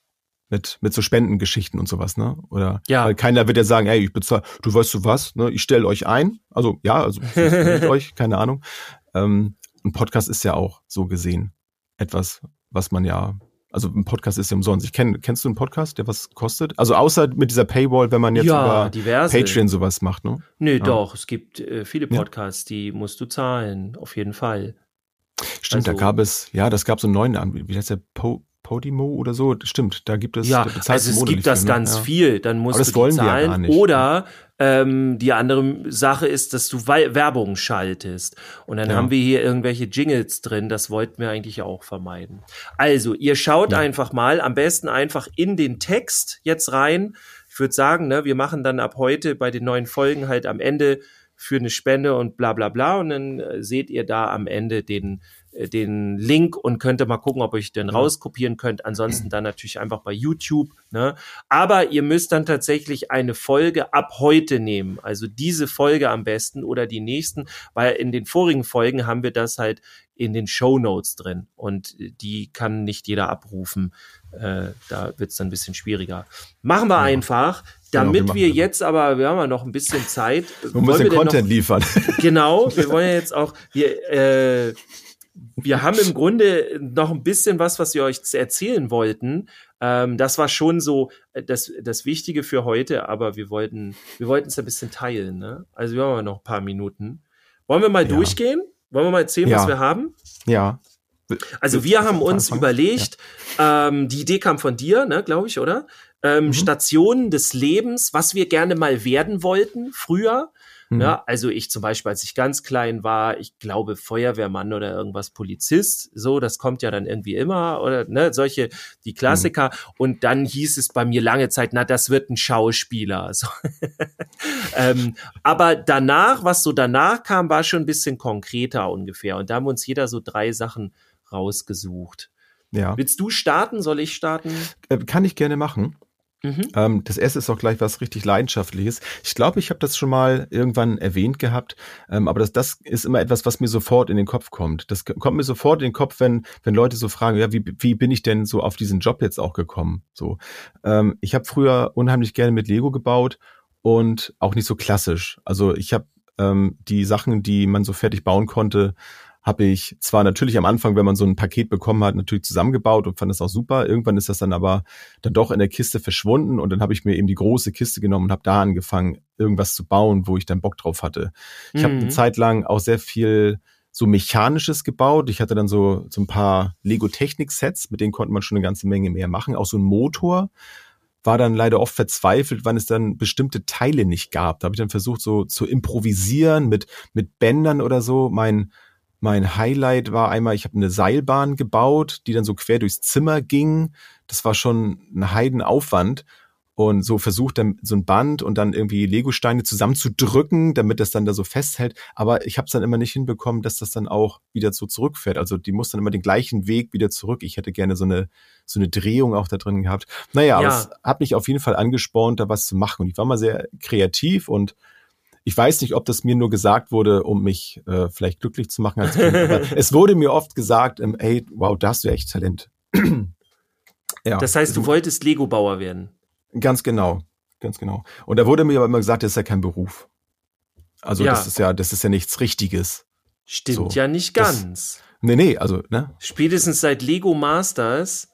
mit, mit so Spendengeschichten und sowas, ne? Oder ja. weil keiner wird ja sagen, ey, ich bezahle, du weißt du was, ne? Ich stelle euch ein. Also ja, also mit euch, keine Ahnung. Ähm, ein Podcast ist ja auch so gesehen etwas, was man ja also ein Podcast ist ja umsonst. Ich kenn, kennst du einen Podcast, der was kostet? Also außer mit dieser Paywall, wenn man jetzt ja, über diverse. Patreon sowas macht, ne? Nö, ja. doch. Es gibt äh, viele Podcasts, ja. die musst du zahlen, auf jeden Fall. Stimmt, also, da gab es, ja, das gab so einen neuen Anbieter. Wie heißt der? Po Podimo oder so? Stimmt, da gibt es. Ja, also es gibt das für, ne? ganz viel. Dann musst du die zahlen. Ja oder Ähm, die andere Sache ist, dass du Werbung schaltest. Und dann ja. haben wir hier irgendwelche Jingles drin. Das wollten wir eigentlich auch vermeiden. Also, ihr schaut ja. einfach mal, am besten einfach in den Text jetzt rein. Ich würde sagen, ne, wir machen dann ab heute bei den neuen Folgen halt am Ende für eine Spende und bla bla bla. Und dann äh, seht ihr da am Ende den äh, den Link und könnt mal gucken, ob ihr den rauskopieren könnt. Ansonsten dann natürlich einfach bei YouTube. Ne? Aber ihr müsst dann tatsächlich eine Folge ab heute nehmen. Also diese Folge am besten oder die nächsten, weil in den vorigen Folgen haben wir das halt in den Show Notes drin und die kann nicht jeder abrufen. Äh, da wird es dann ein bisschen schwieriger. Machen wir ja. einfach. Damit genau, wir, wir jetzt aber, wir haben ja noch ein bisschen Zeit. Wir müssen Content noch, liefern. Genau, wir wollen ja jetzt auch, wir, äh, wir haben im Grunde noch ein bisschen was, was wir euch erzählen wollten. Ähm, das war schon so äh, das, das Wichtige für heute, aber wir wollten, wir wollten es ein bisschen teilen. Ne? Also wir haben noch ein paar Minuten. Wollen wir mal ja. durchgehen? Wollen wir mal erzählen, ja. was wir haben? Ja. Also wir haben uns überlegt, ja. ähm, die Idee kam von dir, ne, glaube ich, oder? Ähm, mhm. Stationen des Lebens, was wir gerne mal werden wollten früher. Mhm. Ja, also ich zum Beispiel, als ich ganz klein war, ich glaube Feuerwehrmann oder irgendwas Polizist, so, das kommt ja dann irgendwie immer oder ne, solche, die Klassiker. Mhm. Und dann hieß es bei mir lange Zeit, na, das wird ein Schauspieler. So. ähm, aber danach, was so danach kam, war schon ein bisschen konkreter ungefähr. Und da haben uns jeder so drei Sachen rausgesucht. Ja. Willst du starten? Soll ich starten? Äh, kann ich gerne machen. Mhm. Ähm, das erste ist auch gleich was richtig Leidenschaftliches. Ich glaube, ich habe das schon mal irgendwann erwähnt gehabt, ähm, aber das, das ist immer etwas, was mir sofort in den Kopf kommt. Das kommt mir sofort in den Kopf, wenn, wenn Leute so fragen, ja, wie, wie bin ich denn so auf diesen Job jetzt auch gekommen? So, ähm, ich habe früher unheimlich gerne mit Lego gebaut und auch nicht so klassisch. Also ich habe die Sachen, die man so fertig bauen konnte, habe ich zwar natürlich am Anfang, wenn man so ein Paket bekommen hat, natürlich zusammengebaut und fand das auch super. Irgendwann ist das dann aber dann doch in der Kiste verschwunden und dann habe ich mir eben die große Kiste genommen und habe da angefangen, irgendwas zu bauen, wo ich dann Bock drauf hatte. Ich mhm. habe eine Zeit lang auch sehr viel so mechanisches gebaut. Ich hatte dann so, so ein paar Lego-Technik-Sets, mit denen konnte man schon eine ganze Menge mehr machen. Auch so ein Motor war dann leider oft verzweifelt, wann es dann bestimmte Teile nicht gab. Da habe ich dann versucht, so zu improvisieren mit, mit Bändern oder so. Mein, mein Highlight war einmal, ich habe eine Seilbahn gebaut, die dann so quer durchs Zimmer ging. Das war schon ein Heidenaufwand. Und so versucht dann so ein Band und dann irgendwie Legosteine zusammenzudrücken, damit das dann da so festhält. Aber ich habe es dann immer nicht hinbekommen, dass das dann auch wieder so zurückfährt. Also die muss dann immer den gleichen Weg wieder zurück. Ich hätte gerne so eine so eine Drehung auch da drin gehabt. Naja, ja. aber es hat mich auf jeden Fall angespornt, da was zu machen. Und ich war mal sehr kreativ und ich weiß nicht, ob das mir nur gesagt wurde, um mich äh, vielleicht glücklich zu machen als kind, aber es wurde mir oft gesagt, ähm, ey, wow, da hast du echt Talent. ja. Das heißt, du wolltest Lego-Bauer werden? Ganz genau, ganz genau. Und da wurde mir aber immer gesagt, das ist ja kein Beruf. Also ja. das ist ja, das ist ja nichts Richtiges. Stimmt so. ja nicht ganz. Das, nee, nee, also, ne? Spätestens seit Lego Masters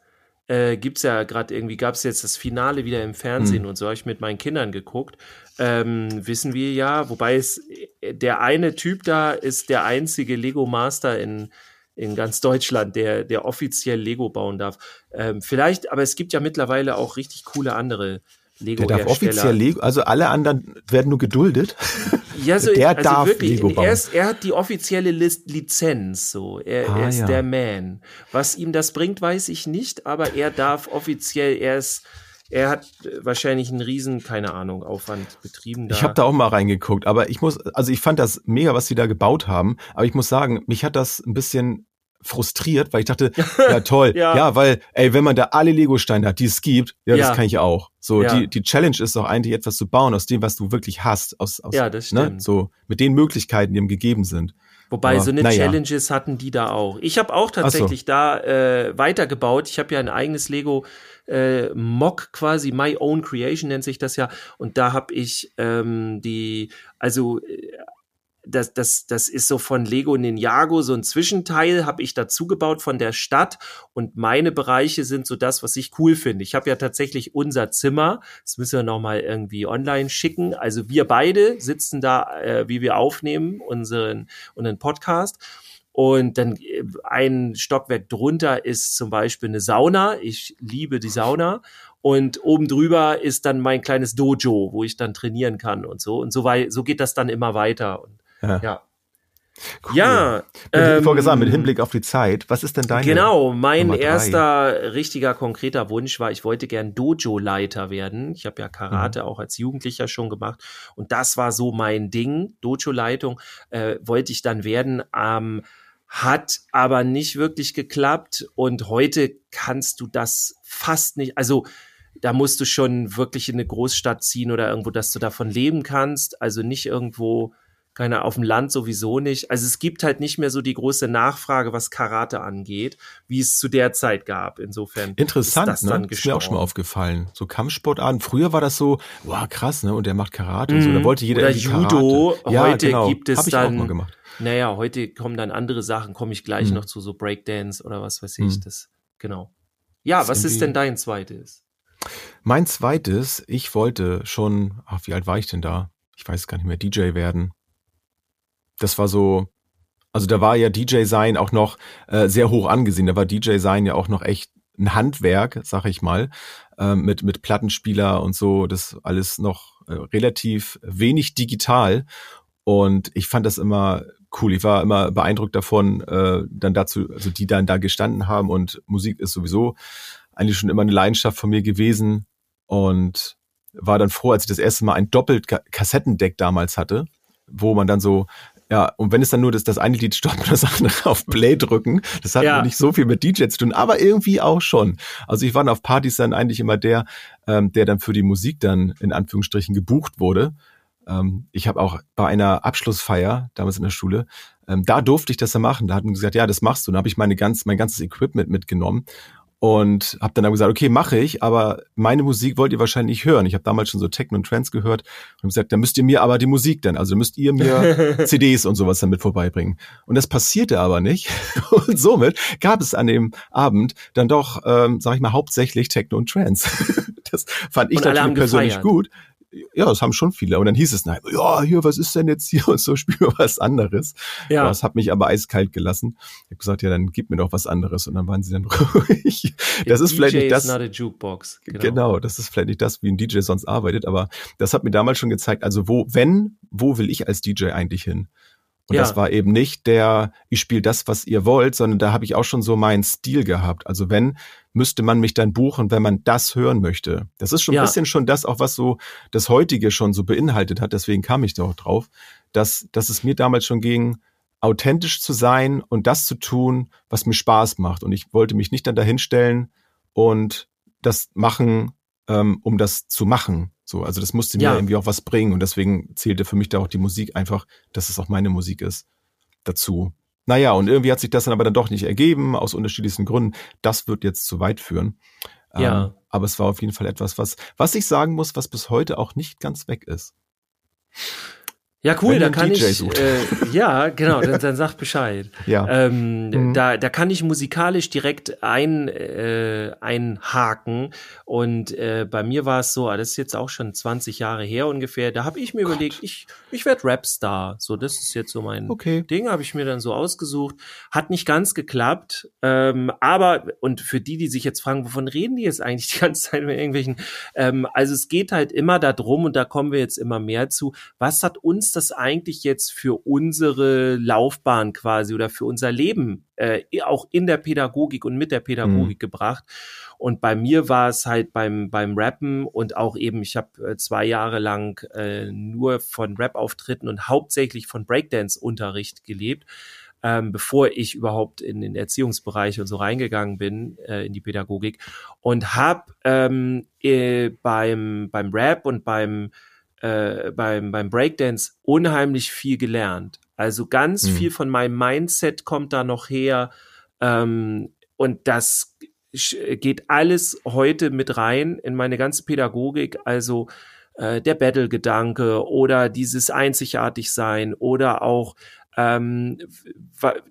äh, gibt's ja gerade irgendwie, gab's jetzt das Finale wieder im Fernsehen mhm. und so habe ich mit meinen Kindern geguckt. Ähm, wissen wir ja, wobei es der eine Typ da ist der einzige Lego Master in in ganz Deutschland, der der offiziell Lego bauen darf. Ähm, vielleicht, aber es gibt ja mittlerweile auch richtig coole andere Lego Der darf offiziell Lego, also alle anderen werden nur geduldet. Ja, so, der also darf wirklich, Lego bauen. Er, ist, er hat die offizielle Lizenz, so. Er, ah, er ist ja. der Man. Was ihm das bringt, weiß ich nicht, aber er darf offiziell, er ist, er hat wahrscheinlich einen riesen, keine Ahnung, Aufwand betrieben. Da. Ich habe da auch mal reingeguckt, aber ich muss, also ich fand das mega, was sie da gebaut haben, aber ich muss sagen, mich hat das ein bisschen frustriert, weil ich dachte, ja toll, ja. ja. weil, ey, wenn man da alle Lego-Steine hat, die es gibt, ja, ja, das kann ich auch. So, ja. die, die Challenge ist doch eigentlich etwas zu bauen aus dem, was du wirklich hast, aus, aus ja, das ne, stimmt. Ne, so, mit den Möglichkeiten, die ihm gegeben sind. Wobei Aber, so eine naja. Challenges hatten die da auch. Ich habe auch tatsächlich so. da äh, weitergebaut. Ich habe ja ein eigenes Lego äh, Mock quasi, My Own Creation nennt sich das ja. Und da habe ich ähm, die, also äh, das, das, das ist so von Lego Ninjago, so ein Zwischenteil habe ich dazu gebaut von der Stadt und meine Bereiche sind so das, was ich cool finde. Ich habe ja tatsächlich unser Zimmer, das müssen wir nochmal irgendwie online schicken. Also wir beide sitzen da, äh, wie wir aufnehmen, unseren, unseren Podcast. Und dann äh, ein Stockwerk drunter ist zum Beispiel eine Sauna. Ich liebe die Sauna. und oben drüber ist dann mein kleines Dojo, wo ich dann trainieren kann und so. Und so, so geht das dann immer weiter. Und, ja. ja. Cool. Ja, ähm, vorgesagt, mit Hinblick auf die Zeit, was ist denn dein Genau, mein erster richtiger konkreter Wunsch war, ich wollte gern Dojo-Leiter werden. Ich habe ja Karate mhm. auch als Jugendlicher schon gemacht und das war so mein Ding. Dojo-Leitung äh, wollte ich dann werden. Ähm, hat aber nicht wirklich geklappt und heute kannst du das fast nicht, also da musst du schon wirklich in eine Großstadt ziehen oder irgendwo, dass du davon leben kannst, also nicht irgendwo keine auf dem Land sowieso nicht. Also es gibt halt nicht mehr so die große Nachfrage, was Karate angeht, wie es zu der Zeit gab. Insofern interessant, ist das ne? ist mir auch schon mal aufgefallen. So Kampfsportarten. Früher war das so, wow krass, ne? Und der macht Karate und so. Da mhm. wollte jeder Oder Judo. Karate. Ja, Heute genau. gibt es Hab ich dann. Auch mal gemacht. Naja, heute kommen dann andere Sachen. Komme ich gleich hm. noch zu so Breakdance oder was weiß ich. Hm. Das genau. Ja, das was ist denn dein zweites? Mein zweites, ich wollte schon, ach, wie alt war ich denn da? Ich weiß gar nicht mehr, DJ werden das war so, also da war ja DJ sein auch noch äh, sehr hoch angesehen. Da war DJ sein ja auch noch echt ein Handwerk, sag ich mal, äh, mit mit Plattenspieler und so. Das alles noch äh, relativ wenig digital. Und ich fand das immer cool. Ich war immer beeindruckt davon, äh, dann dazu, also die dann da gestanden haben. Und Musik ist sowieso eigentlich schon immer eine Leidenschaft von mir gewesen. Und war dann froh, als ich das erste Mal ein Doppelt-Kassettendeck damals hatte, wo man dann so ja, und wenn es dann nur das, das eine Lied stoppt und das andere auf Play drücken, das hat ja. nicht so viel mit DJs zu tun, aber irgendwie auch schon. Also ich war auf Partys dann eigentlich immer der, ähm, der dann für die Musik dann in Anführungsstrichen gebucht wurde. Ähm, ich habe auch bei einer Abschlussfeier damals in der Schule, ähm, da durfte ich das dann machen. Da hatten gesagt, ja, das machst du. Und da habe ich meine ganz, mein ganzes Equipment mitgenommen und habe dann gesagt, okay, mache ich, aber meine Musik wollt ihr wahrscheinlich nicht hören. Ich habe damals schon so Techno und Trance gehört und gesagt, dann müsst ihr mir aber die Musik dann, also müsst ihr mir CDs und sowas damit vorbeibringen. Und das passierte aber nicht und somit gab es an dem Abend dann doch, ähm, sag ich mal, hauptsächlich Techno und Trance. das fand ich natürlich persönlich gut ja, das haben schon viele. Und dann hieß es, nein, ja, hier, was ist denn jetzt hier und so, spür was anderes. Ja. Das hat mich aber eiskalt gelassen. Ich habe gesagt, ja, dann gib mir doch was anderes. Und dann waren sie dann ruhig. Das ist DJ vielleicht nicht das. Not a jukebox. Genau. genau, das ist vielleicht nicht das, wie ein DJ sonst arbeitet, aber das hat mir damals schon gezeigt, also wo, wenn, wo will ich als DJ eigentlich hin? Und ja. das war eben nicht der, ich spiele das, was ihr wollt, sondern da habe ich auch schon so meinen Stil gehabt. Also wenn, müsste man mich dann buchen, wenn man das hören möchte. Das ist schon ja. ein bisschen schon das, auch was so das heutige schon so beinhaltet hat. Deswegen kam ich da auch drauf, dass, dass es mir damals schon ging, authentisch zu sein und das zu tun, was mir Spaß macht. Und ich wollte mich nicht dann dahinstellen und das machen, ähm, um das zu machen. So, also das musste mir ja. irgendwie auch was bringen und deswegen zählte für mich da auch die Musik einfach, dass es auch meine Musik ist, dazu. Naja, und irgendwie hat sich das dann aber dann doch nicht ergeben, aus unterschiedlichsten Gründen. Das wird jetzt zu weit führen. Ja. Ähm, aber es war auf jeden Fall etwas, was, was ich sagen muss, was bis heute auch nicht ganz weg ist. Ja, cool, da kann DJ ich, äh, ja, genau, dann, dann sag Bescheid. Ja. Ähm, mhm. da, da kann ich musikalisch direkt ein, äh, einhaken und äh, bei mir war es so, ah, das ist jetzt auch schon 20 Jahre her ungefähr, da habe ich mir Gott. überlegt, ich, ich werde Rapstar, so das ist jetzt so mein okay. Ding, habe ich mir dann so ausgesucht, hat nicht ganz geklappt, ähm, aber, und für die, die sich jetzt fragen, wovon reden die jetzt eigentlich die ganze Zeit mit irgendwelchen, ähm, also es geht halt immer darum und da kommen wir jetzt immer mehr zu, was hat uns uns das eigentlich jetzt für unsere Laufbahn quasi oder für unser Leben äh, auch in der Pädagogik und mit der Pädagogik mhm. gebracht? Und bei mir war es halt beim, beim Rappen und auch eben, ich habe äh, zwei Jahre lang äh, nur von Rap-Auftritten und hauptsächlich von Breakdance-Unterricht gelebt. Ähm, bevor ich überhaupt in den Erziehungsbereich und so reingegangen bin, äh, in die Pädagogik. Und habe ähm, äh, beim, beim Rap und beim äh, beim, beim Breakdance unheimlich viel gelernt. Also ganz mhm. viel von meinem Mindset kommt da noch her. Ähm, und das geht alles heute mit rein in meine ganze Pädagogik. Also äh, der Battle-Gedanke oder dieses Einzigartigsein oder auch ähm,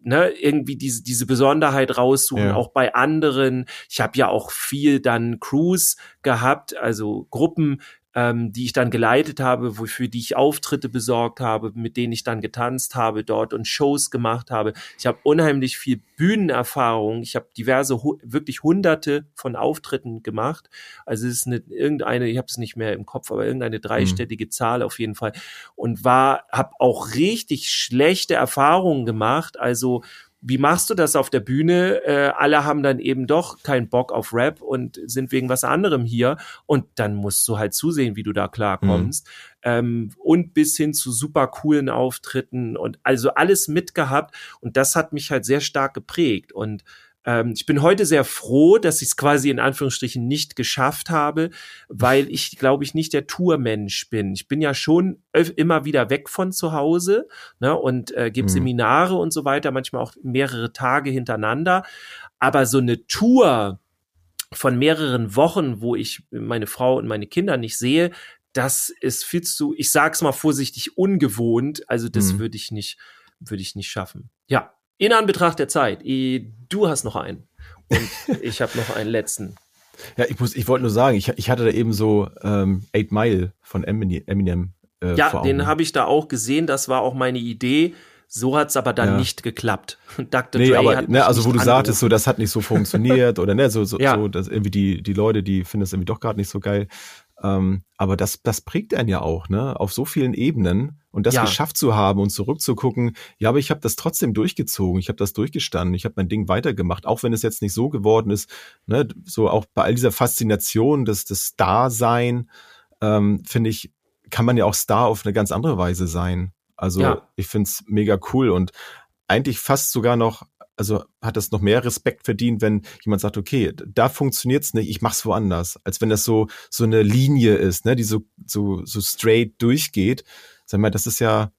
ne, irgendwie diese, diese Besonderheit raussuchen, ja. auch bei anderen. Ich habe ja auch viel dann Crews gehabt, also Gruppen, ähm, die ich dann geleitet habe, wofür die ich Auftritte besorgt habe, mit denen ich dann getanzt habe dort und Shows gemacht habe. Ich habe unheimlich viel Bühnenerfahrung. Ich habe diverse, wirklich hunderte von Auftritten gemacht. Also es ist eine, irgendeine, ich habe es nicht mehr im Kopf, aber irgendeine dreistellige mhm. Zahl auf jeden Fall. Und war, habe auch richtig schlechte Erfahrungen gemacht. Also wie machst du das auf der Bühne? Äh, alle haben dann eben doch keinen Bock auf Rap und sind wegen was anderem hier. Und dann musst du halt zusehen, wie du da klarkommst. Mhm. Ähm, und bis hin zu super coolen Auftritten und also alles mitgehabt. Und das hat mich halt sehr stark geprägt. Und ähm, ich bin heute sehr froh, dass ich es quasi in Anführungsstrichen nicht geschafft habe, weil ich, glaube ich, nicht der Tourmensch bin. Ich bin ja schon immer wieder weg von zu Hause ne, und äh, gebe mhm. Seminare und so weiter, manchmal auch mehrere Tage hintereinander. Aber so eine Tour von mehreren Wochen, wo ich meine Frau und meine Kinder nicht sehe, das ist viel zu, ich sag's mal vorsichtig, ungewohnt. Also das mhm. würde ich nicht, würde ich nicht schaffen. Ja, in Anbetracht der Zeit, du hast noch einen und ich habe noch einen letzten. Ja, ich muss, ich wollte nur sagen, ich, ich hatte da eben so ähm, Eight Mile von Eminem. Äh, ja, den habe ich da auch gesehen. Das war auch meine Idee. So hat's aber dann ja. nicht geklappt. Dr. Nee, Dre aber, ne, also wo du sagtest, so das hat nicht so funktioniert oder ne, so, so, ja. so dass irgendwie die, die Leute, die finden es irgendwie doch gerade nicht so geil. Ähm, aber das, das prägt einen ja auch, ne? Auf so vielen Ebenen. Und das ja. geschafft zu haben und zurückzugucken, ja, aber ich habe das trotzdem durchgezogen, ich habe das durchgestanden, ich habe mein Ding weitergemacht, auch wenn es jetzt nicht so geworden ist, ne, so auch bei all dieser Faszination des, des Star-Sein, ähm, finde ich, kann man ja auch Star auf eine ganz andere Weise sein. Also ja. ich find's mega cool und eigentlich fast sogar noch also hat das noch mehr Respekt verdient, wenn jemand sagt, okay, da funktioniert's nicht, ich mach's woanders, als wenn das so so eine Linie ist, ne, die so so so straight durchgeht. Sag mal, das ist ja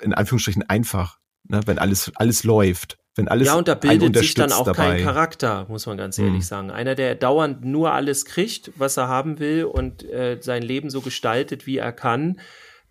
in Anführungsstrichen einfach, ne, wenn alles alles läuft. Wenn alles ja, und da bildet sich dann auch dabei. kein Charakter, muss man ganz ehrlich hm. sagen. Einer, der dauernd nur alles kriegt, was er haben will und äh, sein Leben so gestaltet, wie er kann,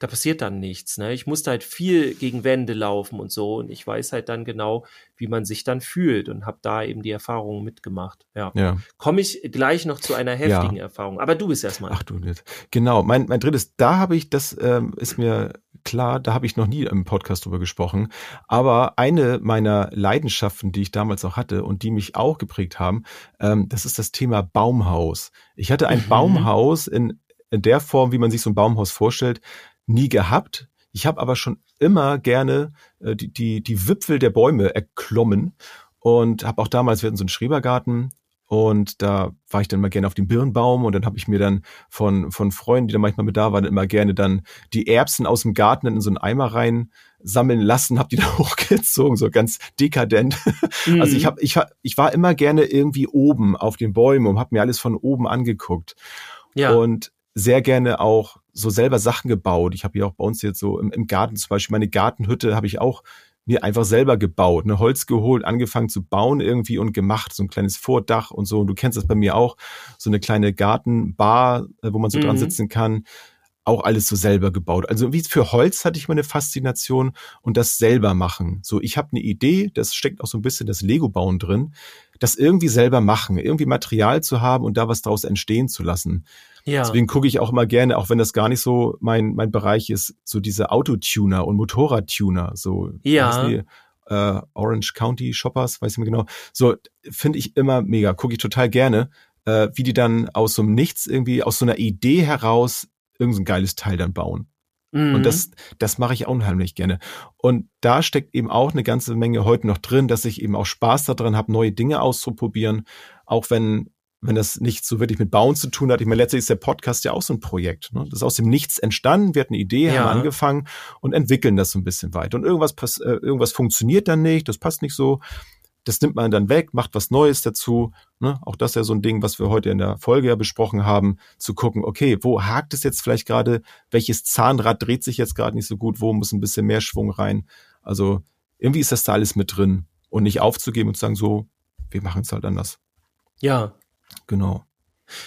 da passiert dann nichts. Ne? Ich musste halt viel gegen Wände laufen und so und ich weiß halt dann genau, wie man sich dann fühlt und habe da eben die Erfahrungen mitgemacht. Ja. ja. Komme ich gleich noch zu einer heftigen ja. Erfahrung. Aber du bist erstmal. Ach du nicht. Genau. Mein, mein drittes, da habe ich, das ähm, ist mir klar, da habe ich noch nie im Podcast drüber gesprochen. Aber eine meiner Leidenschaften, die ich damals auch hatte und die mich auch geprägt haben, ähm, das ist das Thema Baumhaus. Ich hatte ein mhm. Baumhaus in, in der Form, wie man sich so ein Baumhaus vorstellt, nie gehabt. Ich habe aber schon immer gerne äh, die, die, die Wipfel der Bäume erklommen und habe auch damals, wir hatten so einen Schrebergarten und da war ich dann mal gerne auf dem Birnbaum und dann habe ich mir dann von, von Freunden, die da manchmal mit da waren, immer gerne dann die Erbsen aus dem Garten in so einen Eimer rein sammeln lassen, habe die da hochgezogen, so ganz dekadent. Mhm. Also ich, hab, ich, ich war immer gerne irgendwie oben auf den Bäumen und habe mir alles von oben angeguckt. Ja. Und sehr gerne auch so selber Sachen gebaut. Ich habe ja auch bei uns jetzt so im, im Garten zum Beispiel meine Gartenhütte habe ich auch mir einfach selber gebaut, ne, Holz geholt, angefangen zu bauen irgendwie und gemacht, so ein kleines Vordach und so. Und du kennst das bei mir auch, so eine kleine Gartenbar, äh, wo man so mhm. dran sitzen kann. Auch alles so selber gebaut. Also wie für Holz hatte ich meine Faszination und das selber machen. So, ich habe eine Idee, das steckt auch so ein bisschen das Lego-Bauen drin, das irgendwie selber machen, irgendwie Material zu haben und da was draus entstehen zu lassen. Ja. Deswegen gucke ich auch immer gerne, auch wenn das gar nicht so mein, mein Bereich ist, so diese Autotuner und Motorradtuner, so ja. Die, äh, Orange County Shoppers, weiß ich nicht mehr genau. So finde ich immer mega, gucke ich total gerne, äh, wie die dann aus so einem Nichts irgendwie, aus so einer Idee heraus irgendein geiles Teil dann bauen. Und mhm. das, das mache ich auch unheimlich gerne. Und da steckt eben auch eine ganze Menge heute noch drin, dass ich eben auch Spaß daran habe, neue Dinge auszuprobieren, auch wenn wenn das nicht so wirklich mit Bauen zu tun hat. Ich meine, letztlich ist der Podcast ja auch so ein Projekt. Ne? Das ist aus dem Nichts entstanden. Wir hatten eine Idee, ja. haben angefangen und entwickeln das so ein bisschen weiter. Und irgendwas, pass äh, irgendwas funktioniert dann nicht, das passt nicht so. Das nimmt man dann weg, macht was Neues dazu. Ne? Auch das ist ja so ein Ding, was wir heute in der Folge ja besprochen haben, zu gucken, okay, wo hakt es jetzt vielleicht gerade? Welches Zahnrad dreht sich jetzt gerade nicht so gut? Wo muss ein bisschen mehr Schwung rein? Also irgendwie ist das da alles mit drin. Und nicht aufzugeben und zu sagen, so, wir machen es halt anders. Ja, Genau.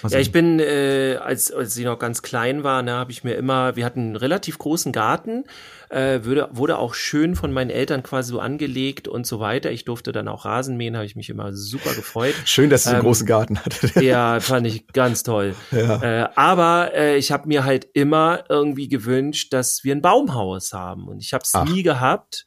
Was ja, ich bin, äh, als, als ich noch ganz klein war, ne, habe ich mir immer, wir hatten einen relativ großen Garten, äh, würde, wurde auch schön von meinen Eltern quasi so angelegt und so weiter. Ich durfte dann auch Rasen mähen, habe ich mich immer super gefreut. Schön, dass du ähm, einen großen Garten hattest. ja, fand ich ganz toll. Ja. Äh, aber äh, ich habe mir halt immer irgendwie gewünscht, dass wir ein Baumhaus haben und ich habe es nie gehabt.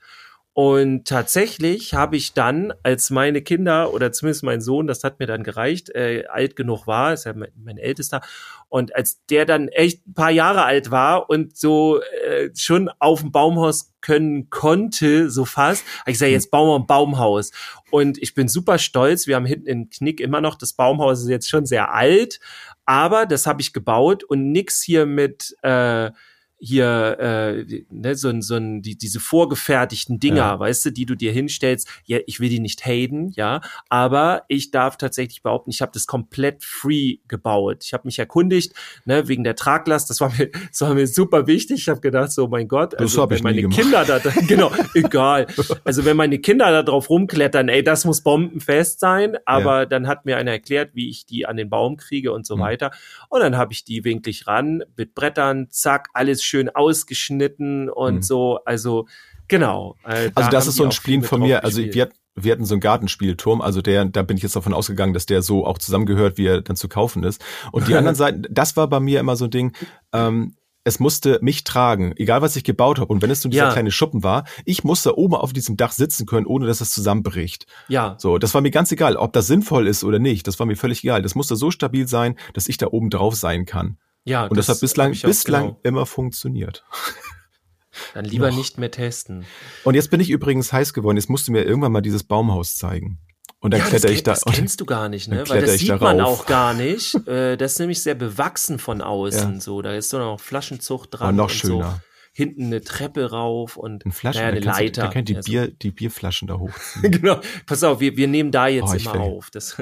Und tatsächlich habe ich dann, als meine Kinder oder zumindest mein Sohn, das hat mir dann gereicht, äh, alt genug war, ist ja mein, mein, Ältester, und als der dann echt ein paar Jahre alt war und so äh, schon auf dem Baumhaus können konnte, so fast, ich gesagt, jetzt bauen wir ein Baumhaus. Und ich bin super stolz, wir haben hinten in Knick immer noch, das Baumhaus ist jetzt schon sehr alt, aber das habe ich gebaut und nix hier mit äh, hier äh, ne, so, so ein, die, diese vorgefertigten Dinger, ja. weißt du, die du dir hinstellst. Ja, ich will die nicht haten, ja, aber ich darf tatsächlich behaupten, ich habe das komplett free gebaut. Ich habe mich erkundigt, ne, wegen der Traglast. Das war mir, das war mir super wichtig. Ich habe gedacht, so mein Gott, also das wenn meine Kinder da, genau, egal. Also wenn meine Kinder da drauf rumklettern, ey, das muss bombenfest sein. Aber ja. dann hat mir einer erklärt, wie ich die an den Baum kriege und so mhm. weiter. Und dann habe ich die winklig ran mit Brettern, zack, alles schön ausgeschnitten und mhm. so. Also genau. Äh, also das ist so ein Spiel von mir. Also wir, wir hatten so einen Gartenspielturm, also der, da bin ich jetzt davon ausgegangen, dass der so auch zusammengehört, wie er dann zu kaufen ist. Und die anderen Seiten, das war bei mir immer so ein Ding, ähm, es musste mich tragen, egal was ich gebaut habe. Und wenn es nur dieser ja. kleine Schuppen war, ich musste oben auf diesem Dach sitzen können, ohne dass es zusammenbricht. Ja. So, das war mir ganz egal, ob das sinnvoll ist oder nicht. Das war mir völlig egal. Das musste so stabil sein, dass ich da oben drauf sein kann. Ja, und das, das hat bislang, bislang genau. immer funktioniert. Dann lieber nicht mehr testen. Und jetzt bin ich übrigens heiß geworden. Jetzt musst du mir irgendwann mal dieses Baumhaus zeigen. Und dann ja, kletter ich da. Das kennst du gar nicht, ne? Weil das sieht man auch gar nicht. Äh, das ist nämlich sehr bewachsen von außen. Ja. So, da ist so noch Flaschenzucht dran. Aber noch schöner. So hinten eine Treppe rauf und ein Flaschen, naja, eine da Leiter. Du, da die, also. Bier, die Bierflaschen da hochziehen. genau. Pass auf, wir, wir nehmen da jetzt oh, immer will. auf. Das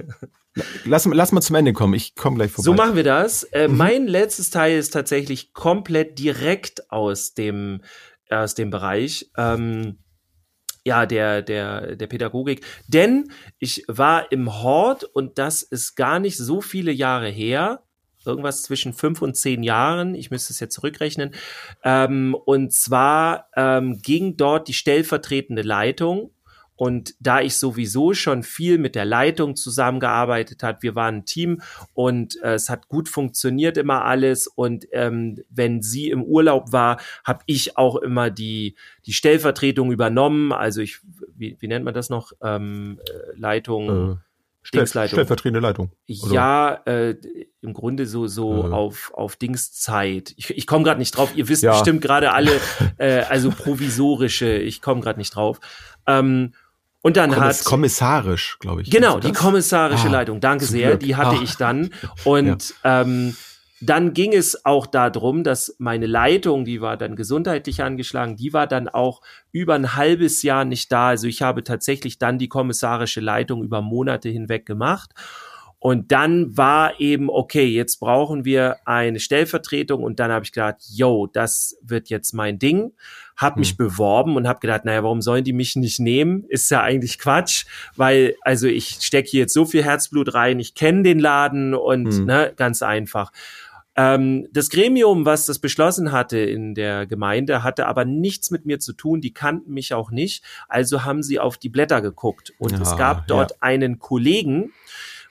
lass, lass mal zum Ende kommen. Ich komme gleich vorbei. So machen wir das. Äh, mhm. Mein letztes Teil ist tatsächlich komplett direkt aus dem, aus dem Bereich. Ähm, ja, der, der, der Pädagogik. Denn ich war im Hort und das ist gar nicht so viele Jahre her irgendwas zwischen fünf und zehn Jahren, ich müsste es jetzt zurückrechnen. Ähm, und zwar ähm, ging dort die stellvertretende Leitung und da ich sowieso schon viel mit der Leitung zusammengearbeitet hat, wir waren ein Team und äh, es hat gut funktioniert immer alles. Und ähm, wenn sie im Urlaub war, habe ich auch immer die die Stellvertretung übernommen. Also ich, wie, wie nennt man das noch? Ähm, äh, Leitung. Dingsleitung. Stellvertretende Leitung. Oder? Ja, äh, im Grunde so so äh. auf auf Dingszeit. Ich, ich komme gerade nicht drauf. Ihr wisst ja. bestimmt gerade alle, äh, also provisorische. Ich komme gerade nicht drauf. Ähm, und dann Kommiss hat kommissarisch, glaube ich. Genau, die kommissarische ah, Leitung. Danke sehr. Glück. Die hatte ah. ich dann. Und ja. ähm, dann ging es auch darum, dass meine Leitung, die war dann gesundheitlich angeschlagen, die war dann auch über ein halbes Jahr nicht da. Also ich habe tatsächlich dann die kommissarische Leitung über Monate hinweg gemacht. Und dann war eben, okay, jetzt brauchen wir eine Stellvertretung. Und dann habe ich gedacht, yo, das wird jetzt mein Ding. Hab mich hm. beworben und habe gedacht, naja, warum sollen die mich nicht nehmen? Ist ja eigentlich Quatsch, weil also ich stecke hier jetzt so viel Herzblut rein, ich kenne den Laden und hm. ne, ganz einfach. Ähm, das Gremium, was das beschlossen hatte in der Gemeinde, hatte aber nichts mit mir zu tun. Die kannten mich auch nicht. Also haben sie auf die Blätter geguckt. Und ja, es gab dort ja. einen Kollegen,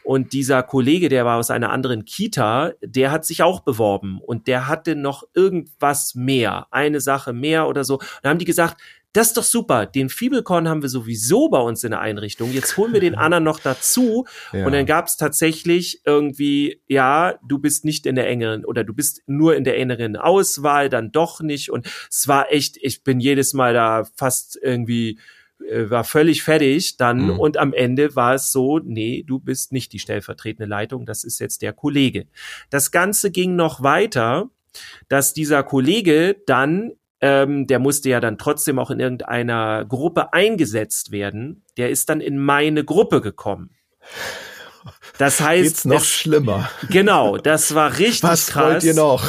und dieser Kollege, der war aus einer anderen Kita, der hat sich auch beworben und der hatte noch irgendwas mehr, eine Sache mehr oder so. Und dann haben die gesagt, das ist doch super. Den Fibelkorn haben wir sowieso bei uns in der Einrichtung. Jetzt holen wir den anderen noch dazu. Ja. Und dann gab es tatsächlich irgendwie, ja, du bist nicht in der engeren oder du bist nur in der engeren Auswahl, dann doch nicht. Und es war echt, ich bin jedes Mal da fast irgendwie war völlig fertig dann mhm. und am Ende war es so, nee, du bist nicht die stellvertretende Leitung, das ist jetzt der Kollege. Das Ganze ging noch weiter, dass dieser Kollege dann ähm, der musste ja dann trotzdem auch in irgendeiner Gruppe eingesetzt werden. Der ist dann in meine Gruppe gekommen. Das heißt, Geht's noch es, schlimmer. Genau, das war richtig Was krass. Was wollt ihr noch?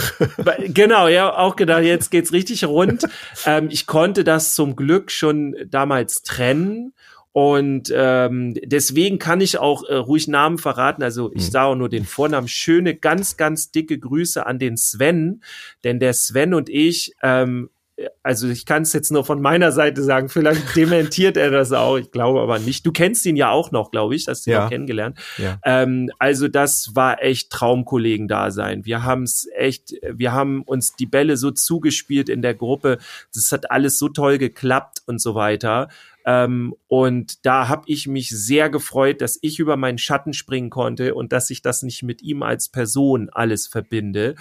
Genau, ja, auch gedacht, jetzt geht's richtig rund. ähm, ich konnte das zum Glück schon damals trennen Und ähm, deswegen kann ich auch äh, ruhig Namen verraten. Also ich Hm. sage nur den Vornamen. Schöne, ganz, ganz dicke Grüße an den Sven. Denn der Sven und ich, ähm, also ich kann es jetzt nur von meiner Seite sagen, vielleicht dementiert er das auch, ich glaube aber nicht. Du kennst ihn ja auch noch, glaube ich, hast du ihn Ja. auch kennengelernt. Ja. Ähm, also das war echt Traumkollegen da sein. Wir haben es echt, wir haben uns die Bälle so zugespielt in der Gruppe. Das hat alles so toll geklappt und so weiter. Ähm, und da habe ich mich sehr gefreut, dass ich über meinen Schatten springen konnte und dass ich das nicht mit ihm als Person alles verbinde.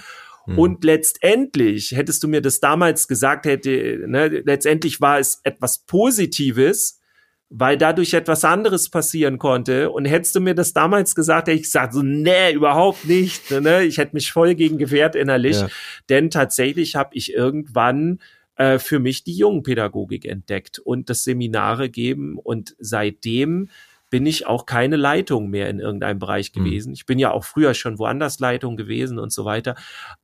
Hm. Und letztendlich, hättest du mir das damals gesagt, hätte, ne, letztendlich war es etwas Positives, weil dadurch etwas anderes passieren konnte. Und hättest du mir das damals gesagt, hätte ich gesagt, so, nee, überhaupt nicht. Ne? Ich hätte mich voll gegen gewehrt innerlich. Ja. Denn tatsächlich habe ich irgendwann äh, für mich die Jungenpädagogik entdeckt und das Seminare geben. Und seitdem bin ich auch keine Leitung mehr in irgendeinem Bereich Mhm. gewesen. Ich bin ja auch früher schon woanders Leitung gewesen und so weiter.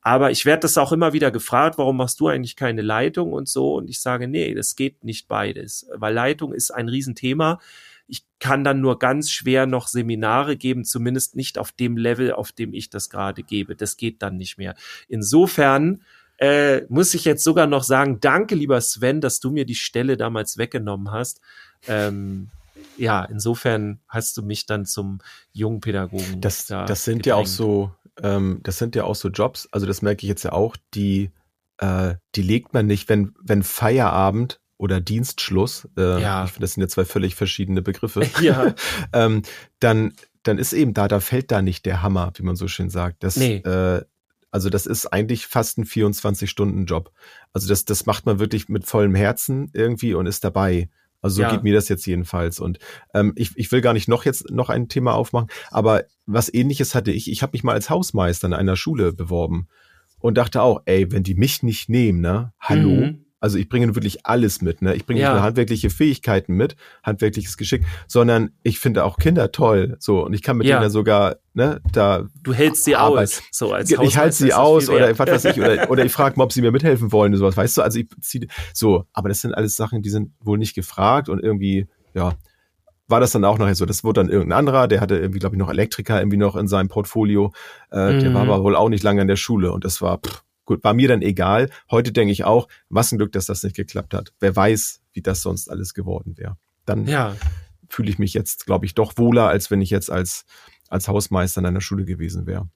Aber ich werde das auch immer wieder gefragt, warum machst du eigentlich keine Leitung und so? Und ich sage, nee, das geht nicht beides, weil Leitung ist ein Riesenthema. Ich kann dann nur ganz schwer noch Seminare geben, zumindest nicht auf dem Level, auf dem ich das gerade gebe. Das geht dann nicht mehr. Insofern äh, muss ich jetzt sogar noch sagen, danke lieber Sven, dass du mir die Stelle damals weggenommen hast. Ähm, ja, insofern hast du mich dann zum Jungpädagogen. Das, da das sind ja auch gedrängt. so, ähm, das sind ja auch so Jobs, also das merke ich jetzt ja auch, die, äh, die legt man nicht, wenn, wenn Feierabend oder Dienstschluss, äh, Ja. ich finde, das sind ja zwei völlig verschiedene Begriffe, Ja, ähm, dann, dann ist eben da, da fällt da nicht der Hammer, wie man so schön sagt. Das, Nee. äh, also das ist eigentlich fast ein 24-Stunden-Job. Also das, das macht man wirklich mit vollem Herzen irgendwie und ist dabei. Also so Ja. geht mir das jetzt jedenfalls. Und ähm, ich, ich will gar nicht noch jetzt noch ein Thema aufmachen, aber was ähnliches hatte ich. Ich habe mich mal als Hausmeister in einer Schule beworben und dachte auch, ey, wenn die mich nicht nehmen, ne? Hallo. Mhm. Also ich bringe wirklich alles mit, ne? Ich bringe Ja. nicht nur handwerkliche Fähigkeiten mit, handwerkliches Geschick, sondern ich finde auch Kinder toll, so und ich kann mit Ja. denen sogar, ne, da Du hältst sie Arbeit. aus. So als ich halte sie aus oder was weiß ich oder, oder ich frage mal, ob sie mir mithelfen wollen oder sowas, weißt du? Also ich ziehe so, aber das sind alles Sachen, die sind wohl nicht gefragt und irgendwie, ja, war das dann auch nachher so. Das wurde dann irgendein anderer, der hatte irgendwie, glaube ich, noch Elektriker irgendwie noch in seinem Portfolio. Äh, Der Mhm. war aber wohl auch nicht lange in der Schule und das war pff, gut, war mir dann egal. Heute denke ich auch, was ein Glück, dass das nicht geklappt hat. Wer weiß, wie das sonst alles geworden wäre. Dann Ja, fühle ich mich jetzt, glaube ich, doch wohler, als wenn ich jetzt als, als Hausmeister in einer Schule gewesen wäre.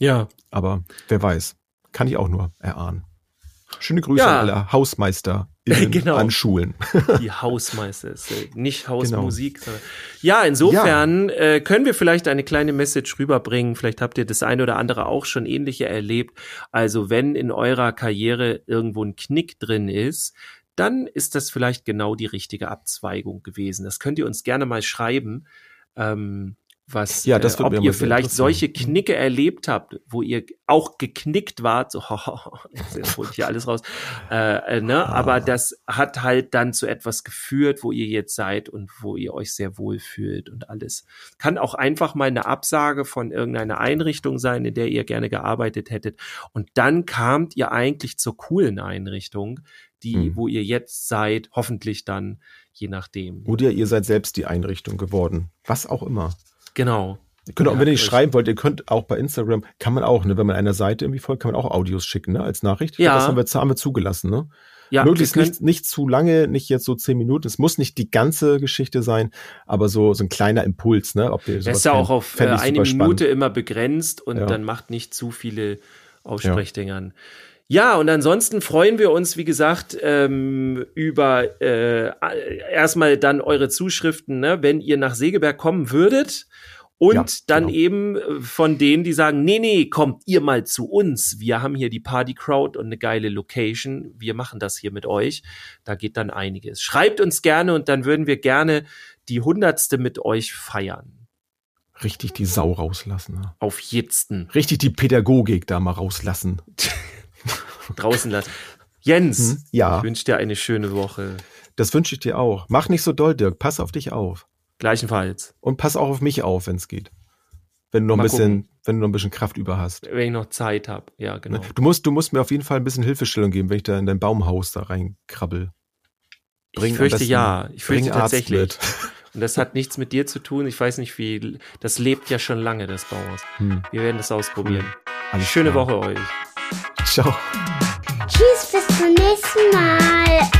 ja. Aber wer weiß, kann ich auch nur erahnen. Schöne Grüße Ja. an alle Hausmeister Genau. an Schulen. Die Hausmeister ist nicht Hausmusik. Genau. Ja, insofern Äh, können wir vielleicht eine kleine Message rüberbringen. Vielleicht habt ihr das eine oder andere auch schon ähnliche erlebt. Also wenn in eurer Karriere irgendwo ein Knick drin ist, dann ist das vielleicht genau die richtige Abzweigung gewesen. Das könnt ihr uns gerne mal schreiben. Ähm, was, Ja, das äh, ob ihr vielleicht solche Knicke erlebt habt, wo ihr auch geknickt wart, so, jetzt holt hier alles raus, äh, äh, ne? aber das hat halt dann zu etwas geführt, wo ihr jetzt seid und wo ihr euch sehr wohl fühlt und alles. Kann auch einfach mal eine Absage von irgendeiner Einrichtung sein, in der ihr gerne gearbeitet hättet und dann kamt ihr eigentlich zur coolen Einrichtung, die, Mhm. wo ihr jetzt seid, hoffentlich dann, je nachdem. Oder ihr seid selbst die Einrichtung geworden. Was auch immer. Genau. Ihr könnt auch, Ja, wenn ihr nicht schreiben wollt, ihr könnt auch bei Instagram, kann man auch, ne, wenn man einer Seite irgendwie folgt, kann man auch Audios schicken, ne, als Nachricht. Ja. Das haben wir, haben wir zugelassen, ne? Ja, Möglichst nicht, nicht zu lange, nicht jetzt so zehn Minuten. Es muss nicht die ganze Geschichte sein, aber so, so ein kleiner Impuls, ne? Ob ihr sowas ist ja auch auf äh, eine. Minute immer begrenzt und Ja. dann macht nicht zu viele Aussprechdingern. Ja, und ansonsten freuen wir uns, wie gesagt, ähm, über äh, erstmal dann eure Zuschriften, ne, wenn ihr nach Segeberg kommen würdet. Und Ja, dann genau. eben äh, von denen, die sagen, nee, nee, kommt ihr mal zu uns. Wir haben hier die Party Crowd und eine geile Location. Wir machen das hier mit euch. Da geht dann einiges. Schreibt uns gerne und dann würden wir gerne die hundertste mit euch feiern. Richtig die Sau rauslassen. Ne? Auf Jitzten. Richtig die Pädagogik da mal rauslassen. draußen lassen. Jens, Hm? Ja. ich wünsche dir eine schöne Woche. Das wünsche ich dir auch. Mach nicht so doll, Dirk. Pass auf dich auf. Gleichenfalls, Und pass auch auf mich auf, wenn es geht. Wenn du noch ein bisschen, wenn du noch ein bisschen Kraft über hast. wenn ich noch Zeit habe. Ja, genau. Du musst, du musst mir auf jeden Fall ein bisschen Hilfestellung geben, wenn ich da in dein Baumhaus da reinkrabbel. Ich Bring am fürchte besten- ja. Ich fürchte tatsächlich. Und das hat nichts mit dir zu tun. Ich weiß nicht, wie. Das lebt ja schon lange, das Bauhaus. Hm. Wir werden das ausprobieren. Alles Schöne klar. Woche euch. Ciao. Tschüss, bis zum nächsten Mal.